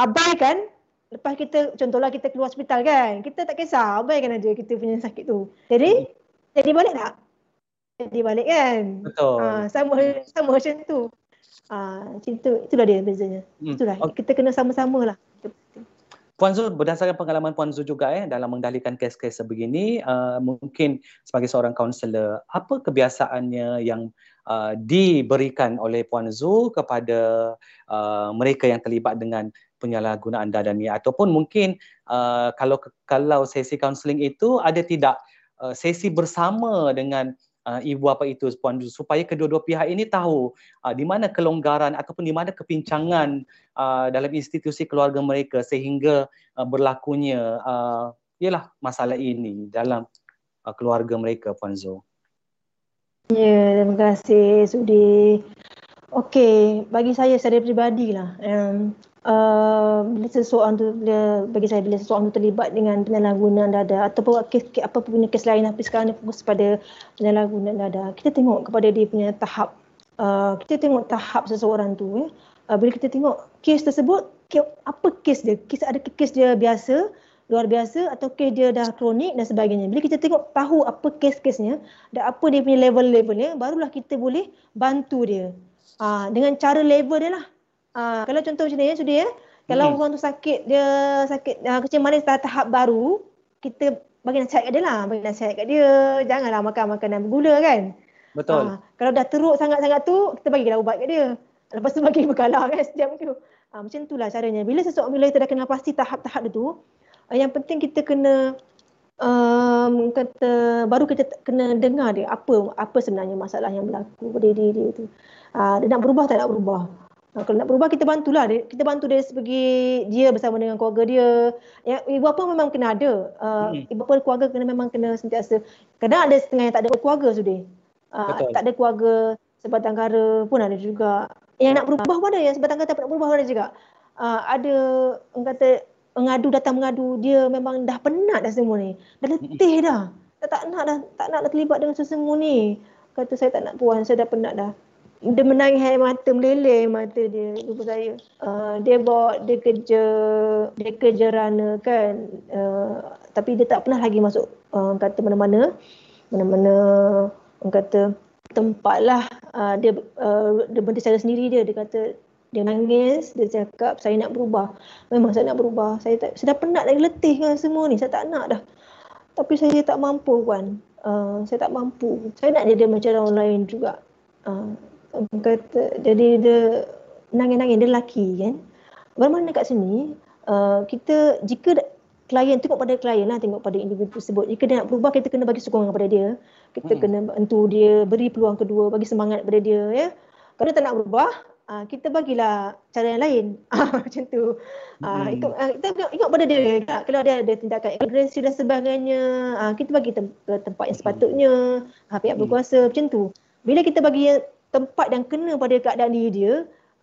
abaikan, lepas kita contohlah kita keluar hospital kan, kita tak kisah abaikan aja kita punya sakit tu. Jadi jadi balik tak? Jadi balik kan? Betul. Ha, sama sama macam tu. Ha, macam tu. Itulah dia bezanya. Hmm. Itulah. Okay. Kita kena sama-sama lah. Puan Zul, berdasarkan pengalaman Puan Zul juga eh, dalam mengendalikan kes-kes sebegini, uh, mungkin sebagai seorang kaunselor, apa kebiasaannya yang uh, diberikan oleh Puan Zul kepada uh, mereka yang terlibat dengan penyalahgunaan dada ni ataupun mungkin uh, kalau kalau sesi kaunseling itu ada tidak Uh, sesi bersama dengan uh, ibu bapa itu puan supaya kedua-dua pihak ini tahu uh, di mana kelonggaran ataupun di mana kepincangan uh, dalam institusi keluarga mereka sehingga uh, berlakunya uh, ialah masalah ini dalam uh, keluarga mereka puan Zo. Ya, terima kasih Sudi. Okey, bagi saya secara peribadilah um, uh, bila seseorang tu bila bagi saya bila seseorang tu terlibat dengan penyalahgunaan dada ataupun kes, kes, apa punya kes lain tapi sekarang ni fokus pada penyalahgunaan dada kita tengok kepada dia punya tahap uh, kita tengok tahap seseorang tu eh. uh, bila kita tengok kes tersebut kes, apa kes dia kes ada kes dia biasa luar biasa atau kes dia dah kronik dan sebagainya. Bila kita tengok tahu apa kes-kesnya dan apa dia punya level-levelnya, barulah kita boleh bantu dia. Uh, dengan cara level dia lah. Uh, kalau contoh macam ni ya, sudah ya. Kalau hmm. orang tu sakit, dia sakit uh, kecil manis tahap baru, kita bagi nasihat kat dia lah. Bagi nasihat kat dia. Janganlah makan makanan bergula kan. Betul. Ha, kalau dah teruk sangat-sangat tu, kita bagi ubat kat dia. Lepas tu bagi bekalah kan setiap tu. Ha, macam itulah caranya. Bila seseorang, bila kita dah kenal pasti tahap-tahap tu, uh, yang penting kita kena um, kata baru kita kena dengar dia apa apa sebenarnya masalah yang berlaku pada diri dia tu. Uh, dia nak berubah tak nak berubah. Uh, kalau nak berubah kita bantulah dia, kita bantu dari segi dia bersama dengan keluarga dia. Ya, ibu apa memang kena ada. Uh, hmm. Ibu apa keluarga kena memang kena sentiasa. Kadang ada setengah yang tak ada keluarga sudah. Uh, tak ada keluarga sebatang kara pun ada juga. Yang nak berubah pun ada yang sebatang kara tak nak berubah pun ada juga. Uh, ada orang kata mengadu datang mengadu dia memang dah penat dah semua ni. Dah letih dah. Dah tak nak dah tak nak dah terlibat dengan semua ni. Kata saya tak nak puan, saya dah penat dah. Dia menangis air mata meleleh mata dia ibu saya. Uh, dia bawa dia kerja dia kerja rana kan. Uh, tapi dia tak pernah lagi masuk uh, kata mana-mana. Mana-mana orang kata tempat lah uh, dia uh, dia berdiri sendiri dia dia kata dia nangis, dia cakap saya nak berubah. Memang saya nak berubah. Saya tak saya dah penat lagi letih dengan semua ni. Saya tak nak dah. Tapi saya tak mampu kan. Uh, saya tak mampu. Saya nak jadi macam orang lain juga. Uh, kata jadi dia nangis-nangis dia lelaki kan. Bagaimana kat sini uh, kita jika klien tengok pada klien lah tengok pada individu tersebut. Jika dia nak berubah kita kena bagi sokongan kepada dia. Kita hmm. kena bantu dia, beri peluang kedua, bagi semangat kepada dia ya. Kalau dia tak nak berubah, uh, kita bagilah cara yang lain ah, macam tu uh, hmm. ikut, uh, kita ingat, ingat pada dia kalau dia ada tindakan agresi dan sebagainya uh, kita bagi tem- tempat yang sepatutnya uh, pihak hmm. berkuasa macam tu bila kita bagi tempat yang kena pada keadaan diri dia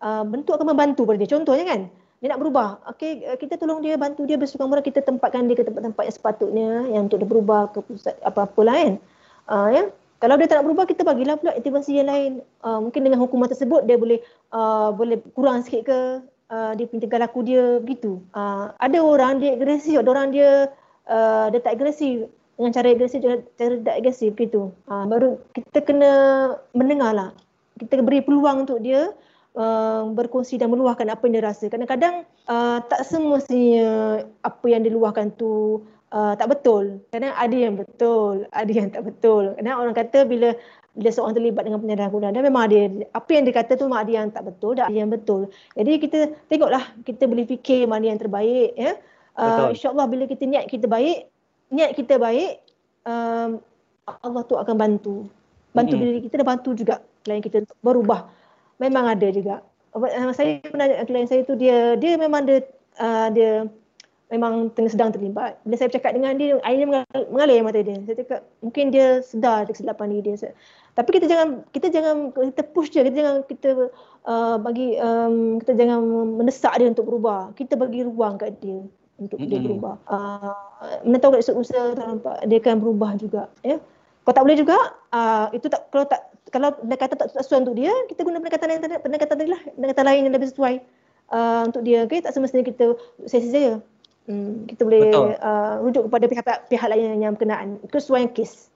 uh, bentuk akan membantu pada dia. Contohnya kan dia nak berubah. Okey kita tolong dia bantu dia bersukan murah kita tempatkan dia ke tempat-tempat yang sepatutnya yang untuk dia berubah ke pusat apa-apalah kan. Uh, ya. Kalau dia tak nak berubah kita bagilah pula aktivasi yang lain. Uh, mungkin dengan hukuman tersebut dia boleh uh, boleh kurang sikit ke uh, dia punya tingkah laku dia begitu. Uh, ada orang dia agresif ada orang dia uh, dia tak agresif dengan cara agresif cara tak agresif begitu. Uh, baru kita kena mendengar lah kita beri peluang untuk dia uh, berkongsi dan meluahkan apa yang dia rasa kadang-kadang uh, tak semestinya apa yang diluahkan tu uh, tak betul. Kadang ada yang betul, ada yang tak betul. Kadang orang kata bila bila seorang terlibat dengan penyalahgunaan dan memang ada apa yang dia kata tu memang ada yang tak betul, ada yang betul. Jadi kita tengoklah kita boleh fikir mana yang terbaik ya. Uh, InsyaAllah bila kita niat kita baik, niat kita baik, um, Allah tu akan bantu. Bantu mm-hmm. diri kita dan bantu juga klien kita untuk berubah. Memang ada juga. Uh, saya pernah klien saya tu dia dia memang dia uh, dia memang tengah sedang terlibat. Bila saya bercakap dengan dia, airnya mengalir mata dia. Saya cakap mungkin dia sedar kesilapan diri dia. Tapi kita jangan kita jangan kita push dia, kita jangan kita uh, bagi um, kita jangan mendesak dia untuk berubah. Kita bagi ruang kat dia untuk mm-hmm. dia berubah. Uh, mana tahu kat esok lusa dia akan berubah juga, ya. Kalau tak boleh juga, uh, itu tak kalau tak kalau pendekatan tak, tak sesuai untuk dia, kita guna pendekatan lain pendekatan lain lah, pendekatan lain yang lebih sesuai uh, untuk dia. Okay? Tak semestinya kita sesi saja. Hmm, kita boleh uh, rujuk kepada pihak-pihak lain yang berkenaan kesesuaian kes.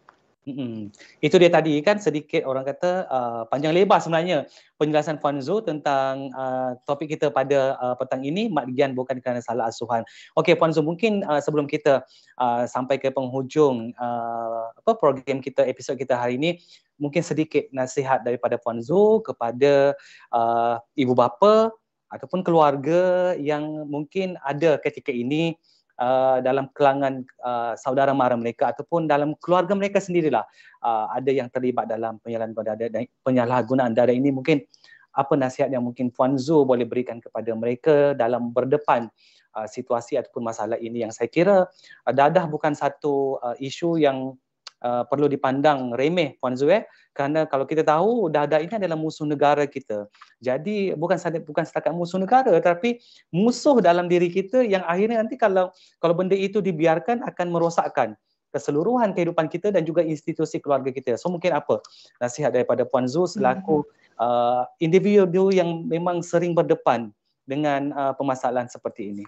Hmm. Itu dia tadi kan sedikit orang kata uh, panjang lebar sebenarnya penjelasan Fanzo tentang uh, topik kita pada uh, petang ini mak dian bukan kerana salah asuhan. Okey Fanzo mungkin uh, sebelum kita uh, sampai ke penghujung uh, apa program kita episod kita hari ini mungkin sedikit nasihat daripada Fanzo kepada uh, ibu bapa ataupun keluarga yang mungkin ada ketika ini uh, dalam kelangan uh, saudara mara mereka ataupun dalam keluarga mereka sendirilah. Uh, ada yang terlibat dalam penyalahgunaan penyalahgunaan dada ini. Mungkin apa nasihat yang mungkin Puan Zu boleh berikan kepada mereka dalam berdepan uh, situasi ataupun masalah ini yang saya kira uh, dadah bukan satu uh, isu yang uh, perlu dipandang remeh Puan Zu eh kerana kalau kita tahu dada ini adalah musuh negara kita. Jadi bukan bukan setakat musuh negara tapi musuh dalam diri kita yang akhirnya nanti kalau kalau benda itu dibiarkan akan merosakkan keseluruhan kehidupan kita dan juga institusi keluarga kita. So mungkin apa nasihat daripada Puan Zu selaku mm-hmm. uh, individu yang memang sering berdepan dengan uh, permasalahan seperti ini?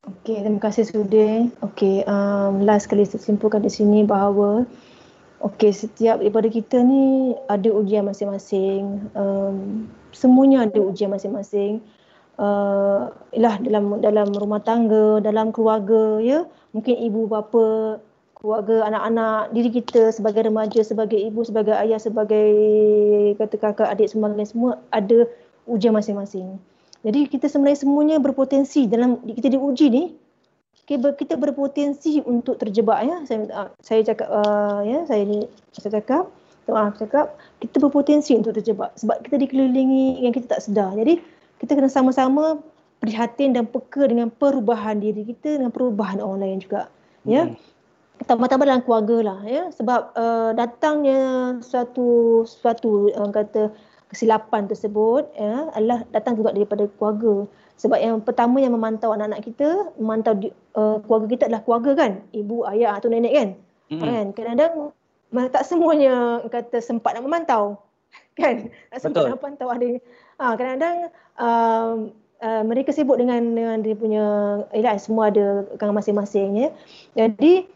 Okey, terima kasih Sudi. Okey, um, last kali saya simpulkan di sini bahawa okey, setiap daripada kita ni ada ujian masing-masing. Um, semuanya ada ujian masing-masing. uh, dalam dalam rumah tangga, dalam keluarga ya. Mungkin ibu bapa, keluarga, anak-anak, diri kita sebagai remaja, sebagai ibu, sebagai ayah, sebagai kata kakak, adik sebagainya semua ada ujian masing-masing. Jadi kita sebenarnya semuanya berpotensi dalam kita diuji ni kita berpotensi untuk terjebak ya. Saya uh, saya cakap uh, ya saya ni saya cakap maaf cakap kita berpotensi untuk terjebak sebab kita dikelilingi yang kita tak sedar. Jadi kita kena sama-sama prihatin dan peka dengan perubahan diri kita dengan perubahan orang lain juga ya. Hmm. tambah-tambah dalam keluarga lah ya. Sebab uh, datangnya suatu suatu uh, kata kesilapan tersebut ya adalah datang juga daripada keluarga. Sebab yang pertama yang memantau anak-anak kita memantau di, uh, keluarga kita adalah keluarga kan? Ibu ayah atau nenek kan? Mm-hmm. kan? Kadang-kadang tak semuanya kata sempat nak memantau kan? Tak sempat Betul. nak memantau ada ha, kadang-kadang uh, uh, mereka sibuk dengan dengan dia punya ialah semua ada kang masing-masing ya jadi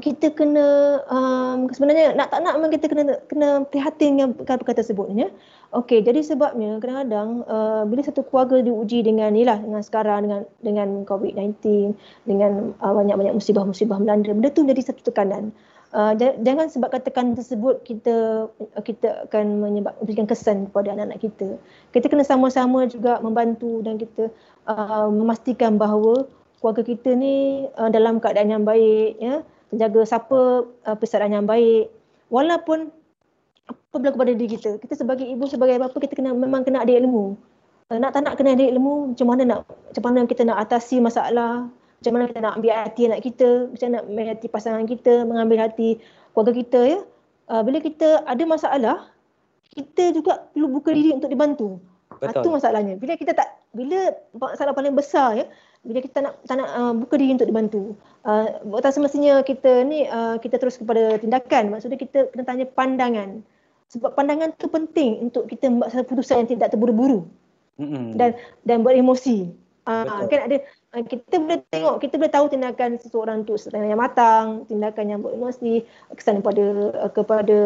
kita kena um, sebenarnya nak tak nak memang kita kena kena prihatin dengan perkara tersebut ya. Okey, jadi sebabnya kadang-kadang uh, bila satu keluarga diuji dengan inilah dengan sekarang dengan dengan COVID-19 dengan uh, banyak-banyak musibah-musibah melanda, benda tu menjadi satu tekanan. Uh, jangan sebab tekanan tersebut kita kita akan menyebab memberikan kesan kepada anak-anak kita. Kita kena sama-sama juga membantu dan kita uh, memastikan bahawa keluarga kita ni uh, dalam keadaan yang baik ya menjaga siapa uh, persadaran yang baik walaupun apa berlaku pada diri kita kita sebagai ibu sebagai bapa kita kena memang kena ada ilmu uh, nak tak nak kena ada ilmu macam mana nak macam mana kita nak atasi masalah macam mana kita nak ambil hati anak kita macam mana nak ambil hati pasangan kita mengambil hati keluarga kita ya uh, bila kita ada masalah kita juga perlu buka diri untuk dibantu Betul. Itu masalahnya. Bila kita tak bila masalah paling besar ya, bila kita nak tak nak uh, buka diri untuk dibantu. Uh, tak semestinya kita ni uh, kita terus kepada tindakan. Maksudnya kita kena tanya pandangan. Sebab pandangan tu penting untuk kita buat satu keputusan yang tidak terburu-buru. Mm-hmm. Dan dan beremosi. Uh, kan ada uh, kita boleh tengok, kita boleh tahu tindakan seseorang tu tindakan yang matang, tindakan yang beremosi, kesan kepada uh, kepada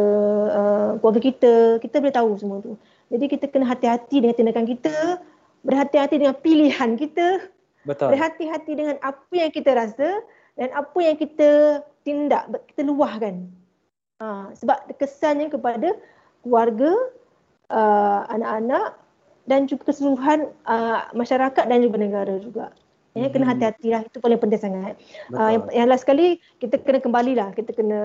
uh, keluarga kita, kita boleh tahu semua tu. Jadi kita kena hati-hati dengan tindakan kita, berhati-hati dengan pilihan kita, Betul. Berhati-hati dengan apa yang kita rasa dan apa yang kita tindak, kita luahkan. Ha, sebab kesannya kepada keluarga, uh, anak-anak dan juga keseluruhan uh, masyarakat dan juga negara juga. Ya, kena mm-hmm. hati-hatilah itu paling penting sangat. Uh, yang, yang last sekali kita kena kembalilah, kita kena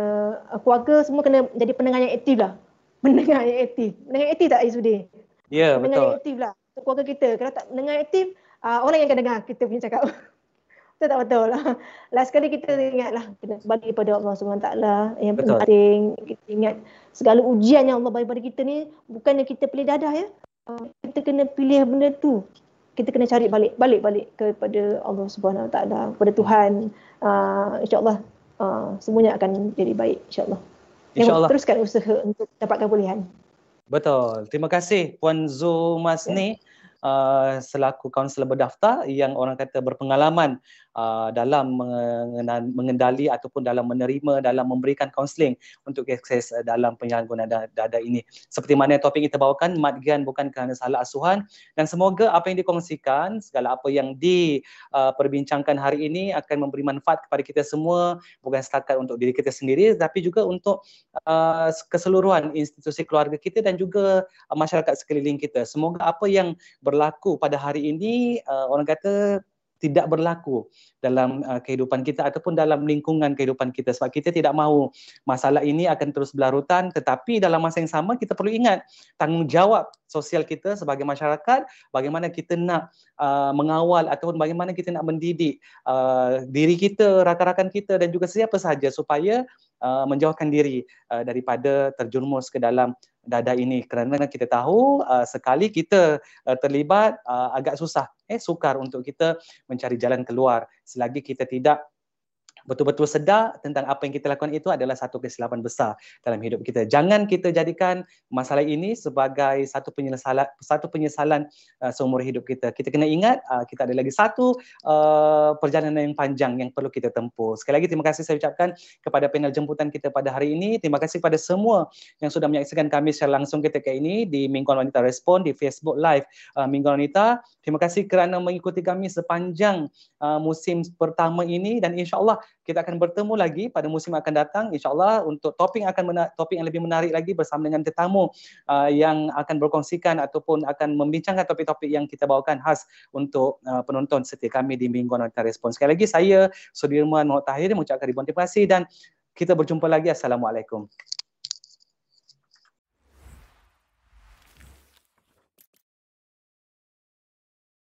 uh, keluarga semua kena jadi pendengar yang aktif lah. Pendengar yang aktif. Pendengar yang aktif tak Izudin? Ya, yeah, betul. Pendengar yang aktif lah. Keluarga kita. Kalau tak pendengar aktif, uh, orang yang akan dengar kita punya cakap. Betul tak betul lah. Last kali kita ingatlah kita bagi kepada Allah SWT. Yang betul. penting kita ingat segala ujian yang Allah bagi pada kita ni bukannya kita pilih dadah ya. Uh, kita kena pilih benda tu. Kita kena cari balik balik balik kepada Allah Subhanahu taala kepada Tuhan. Uh, insya-Allah uh, semuanya akan jadi baik insya-Allah. Insya-Allah. Teruskan usaha untuk dapatkan pulihan. Betul. Terima kasih Puan Zumasni. Ya uh, selaku kaunselor berdaftar yang orang kata berpengalaman Uh, dalam mengendali ataupun dalam menerima dalam memberikan kaunseling untuk akses uh, dalam penyalahgunaan dada ini. Seperti mana topik kita bawakan, matgian bukan kerana salah asuhan dan semoga apa yang dikongsikan, segala apa yang diperbincangkan uh, hari ini akan memberi manfaat kepada kita semua bukan setakat untuk diri kita sendiri tapi juga untuk uh, keseluruhan institusi keluarga kita dan juga uh, masyarakat sekeliling kita. Semoga apa yang berlaku pada hari ini uh, orang kata tidak berlaku dalam uh, kehidupan kita ataupun dalam lingkungan kehidupan kita. Sebab kita tidak mahu masalah ini akan terus berlarutan tetapi dalam masa yang sama kita perlu ingat tanggungjawab sosial kita sebagai masyarakat bagaimana kita nak uh, mengawal ataupun bagaimana kita nak mendidik uh, diri kita rakan-rakan kita dan juga siapa sahaja supaya uh, menjauhkan diri uh, daripada terjerumus ke dalam dada ini. Kerana kita tahu uh, sekali kita uh, terlibat uh, agak susah eh sukar untuk kita mencari jalan keluar. Selagi kita tidak betul-betul sedar tentang apa yang kita lakukan itu adalah satu kesilapan besar dalam hidup kita. Jangan kita jadikan masalah ini sebagai satu penyesalan satu penyesalan uh, seumur hidup kita. Kita kena ingat uh, kita ada lagi satu uh, perjalanan yang panjang yang perlu kita tempuh. Sekali lagi terima kasih saya ucapkan kepada panel jemputan kita pada hari ini. Terima kasih kepada semua yang sudah menyaksikan kami secara langsung ketika ini di Mingguan Wanita Respon di Facebook Live uh, Mingguan Wanita. Terima kasih kerana mengikuti kami sepanjang uh, musim pertama ini dan insya-Allah kita akan bertemu lagi pada musim akan datang insyaallah untuk topik akan mena- topik yang lebih menarik lagi bersama dengan tetamu uh, yang akan berkongsikan ataupun akan membincangkan topik-topik yang kita bawakan khas untuk uh, penonton setia kami di Minggu Wanita Respon. Sekali lagi saya Sudirman Mohd Tahir mengucapkan ribuan terima kasih dan kita berjumpa lagi. Assalamualaikum.